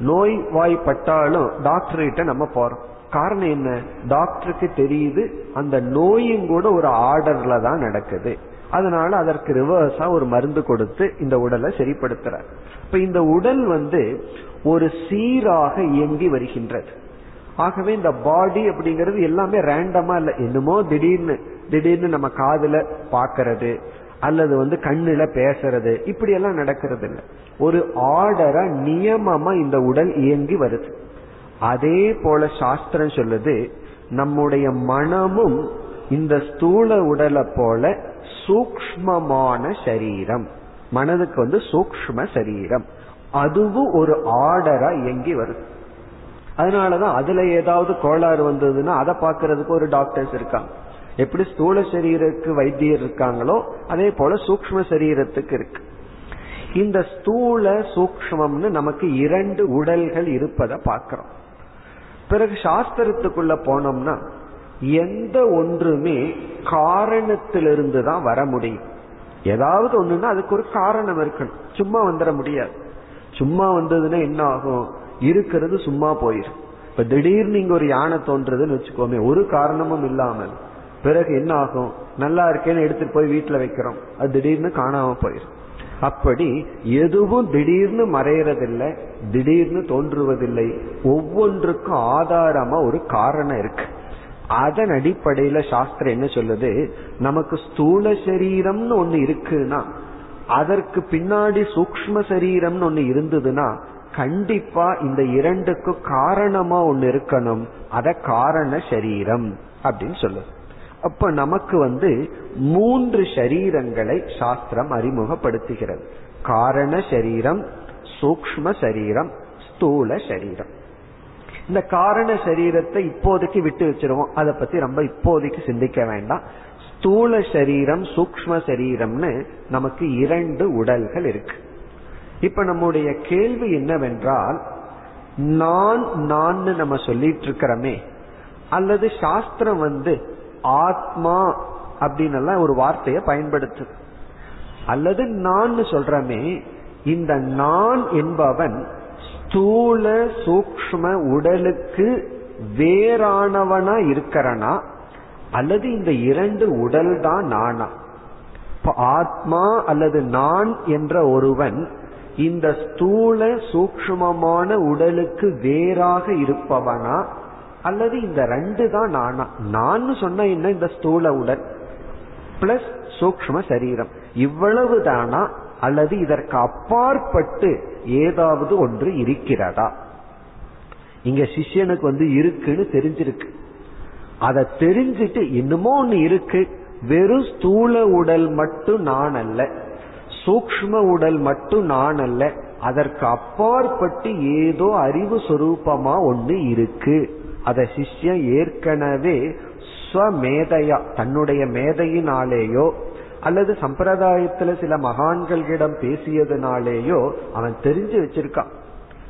நோய் வாய்ப்பட்டாலும் டாக்டர் கிட்ட நம்ம போறோம். காரணம் என்ன? டாக்டருக்கு தெரியுது அந்த நோயும் கூட ஒரு ஆர்டர்ல தான் நடக்குது. அதனால அதற்கு ரிவர்ஸா ஒரு மருந்து கொடுத்து இந்த உடலை சரிப்படுத்துறார். இப்ப இந்த உடல் வந்து ஒரு சீராக இயங்கி வருகின்றது. ஆகவே இந்த பாடி அப்படிங்கிறது எல்லாமே ரேண்டமா இல்ல. என்னமோ திடீர்னு திடீர்னு நம்ம காதுல பாக்கிறது அல்லது வந்து கண்ணுல பேசுறது இப்படி எல்லாம் நடக்கிறது இல்லை ஒரு ஆர்டரா நியமமா இந்த உடல் இயங்கி வருது. அதே போல சாஸ்திரம் சொல்லுது நம்முடைய மனமும் இந்த ஸ்தூல உடலை போல சூக்மமான சரீரம். மனதுக்கு வந்து சூக்ம சரீரம். அதுவும் ஒரு ஆர்டரா இயங்கி வருது. அதனாலதான் அதுல ஏதாவது கோளாறு வந்ததுன்னா அதை பாக்குறதுக்கு ஒரு டாக்டர்ஸ் இருக்காங்க. எப்படி ஸ்தூல சரீரத்துக்கு வைத்தியர் இருக்காங்களோ அதே போல சூக்ம சரீரத்துக்கு இருக்கு. இந்த ஸ்தூல சூக்மம்னு நமக்கு இரண்டு உடல்கள் இருப்பதை பார்க்கிறோம். பிறகு சாஸ்திரத்துக்குள்ள போனோம்னா எந்த ஒன்றுமே காரணத்திலிருந்து தான் வர முடியும். ஏதாவது ஒண்ணுன்னா அதுக்கு ஒரு காரணம் இருக்கணும். சும்மா வந்துட முடியாது. சும்மா வந்ததுன்னா என்ன ஆகும்? இருக்கிறது சும்மா போயிடும் இப்ப திடீர்னு இங்க ஒரு யானை தோன்றதுன்னு வச்சுக்கோமே ஒரு காரணமும் இல்லாமல் பிறகு என்ன ஆகும்? நல்லா இருக்கேன்னு எடுத்துட்டு போய் வீட்டுல வைக்கிறோம். அது திடீர்னு காணாம போயிடும் அப்படி எதுவும் திடீர்னு மறையறதில்லை திடீர்னு தோன்றுவதில்லை. ஒவ்வொன்றுக்கும் ஆதாரமா ஒரு காரணம் இருக்கு. அதன் அடிப்படையில சாஸ்திரம் என்ன சொல்லுது? நமக்கு ஸ்தூல சரீரம்னு ஒண்ணு இருக்குன்னா அதற்கு பின்னாடி சூக்ம சரீரம்னு ஒண்ணு இருந்ததுன்னா கண்டிப்பா இந்த இரண்டுக்கு காரணமா ஒண்ணு இருக்கணும். அத காரண சரீரம் அப்படின்னு சொல்லுது. அப்ப நமக்கு வந்து மூன்று சரீரங்களை சாஸ்திரம் அறிமுகப்படுத்துகிறது. காரண சரீரம் சூக்ம சரீரம் ஸ்தூல சரீரம். இந்த காரண சரீரத்தை இப்போதைக்கு விட்டு வச்சிருவோம். அதை பத்தி ரொம்ப இப்போதைக்கு சிந்திக்க வேண்டாம். ஸ்தூல சரீரம் சூக்ம சரீரம்னு நமக்கு இரண்டு உடல்கள் இருக்கு. இப்ப நம்முடைய கேள்வி என்னவென்றால் நான் நான் நம்ம சொல்லிட்டு இருக்கிறோமே அல்லது சாஸ்திரம் வந்து ஆத்மா அப்படின்னு ஒரு வார்த்தையை பயன்படுத்து. அல்லது நான் சொல்றமே இந்த நான் என்பவன் ஸ்தூல சூக்ம உடலுக்கு வேறானவனா இருக்கிறனா அல்லது இந்த இரண்டு உடல் தான் நானா. ஆத்மா அல்லது நான் என்ற ஒருவன் இந்த ஸ்தூல சூக்மமான உடலுக்கு வேறாக இருப்பவனா அல்லது இந்த ரெண்டு தான் நானா? நான் சொன்ன என்ன இந்த ஸ்தூல உடல்? பிளஸ் சூக்ம சரீரம். இவ்வளவு தானா? அல்லது இதற்கு அப்பாற்பட்டு ஏதாவது ஒன்று இருக்கிறதா? இங்க சிஷ்யனுக்கு வந்து இருக்குன்னு தெரிஞ்சிருக்கு. அதை தெரிஞ்சிட்டு இன்னுமோ ஒன்னு இருக்கு. வெறும் ஸ்தூல உடல் மட்டும் நான் அல்ல சூக்ம உடல் மட்டும் நான் அல்ல அதற்கு அப்பாற்பட்டு ஏதோ அறிவு சொரூபமா ஒன்று இருக்கு. அதை சிஷ்யன் ஏற்கனவே ஸ்வமேதையா தன்னுடைய மேதையினாலேயோ அல்லது சம்பிரதாயத்துல சில மகான்களிடம் பேசியதுனாலேயோ அவன் தெரிஞ்சு வச்சிருக்கான்.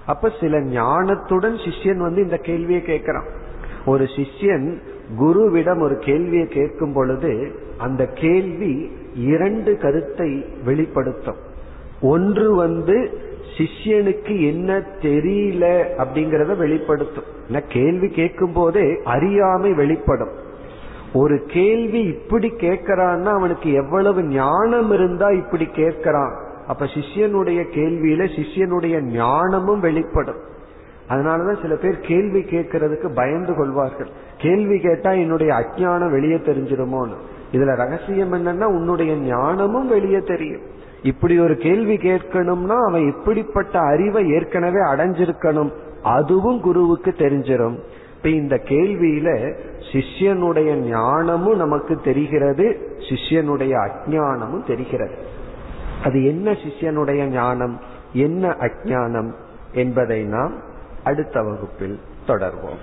அப்ப சில ஞானத்துடன் சிஷ்யன் வந்து இந்த கேள்வியை கேட்கிறான். ஒரு சிஷ்யன் குருவிடம் ஒரு கேள்வியை கேட்கும் பொழுது அந்த கேள்வி இரண்டு கருத்தை வெளிப்படுத்தும். ஒன்று வந்து சிஷ்யனுக்கு என்ன தெரியல அப்படிங்கறத வெளிப்படுத்தும். கேள்வி கேட்கும் போதே அறியாமை வெளிப்படும். ஒரு கேள்வி இப்படி கேட்கறான்னா அவனுக்கு எவ்வளவு ஞானம் இருந்தா இப்படி கேட்கறான். அப்ப சிஷ்யனுடைய கேள்வியில சிஷ்யனுடைய ஞானமும் வெளிப்படும். அதனாலதான் சில பேர் கேள்வி கேட்கறதுக்கு பயந்து கொள்வார்கள். கேள்வி கேட்டா என்னுடைய அஜானம் வெளியே தெரிஞ்சிருமோன்னு. இதுல ரகசியம் என்னன்னா உன்னுடைய ஞானமும் வெளியே தெரியும். இப்படி ஒரு கேள்வி கேட்கணும்னா அவன் இப்படிப்பட்ட அறிவை ஏற்கனவே அடைஞ்சிருக்கணும். அதுவும் குருவுக்கு தெரிஞ்சிடும் இப்ப இந்த கேள்வியில சிஷ்யனுடைய ஞானமும் நமக்கு தெரிகிறது சிஷ்யனுடைய அஜானமும் தெரிகிறது. அது என்ன சிஷ்யனுடைய ஞானம் என்ன அஜானம் என்பதை நாம் அடுத்த வகுப்பில் தொடர்வோம்.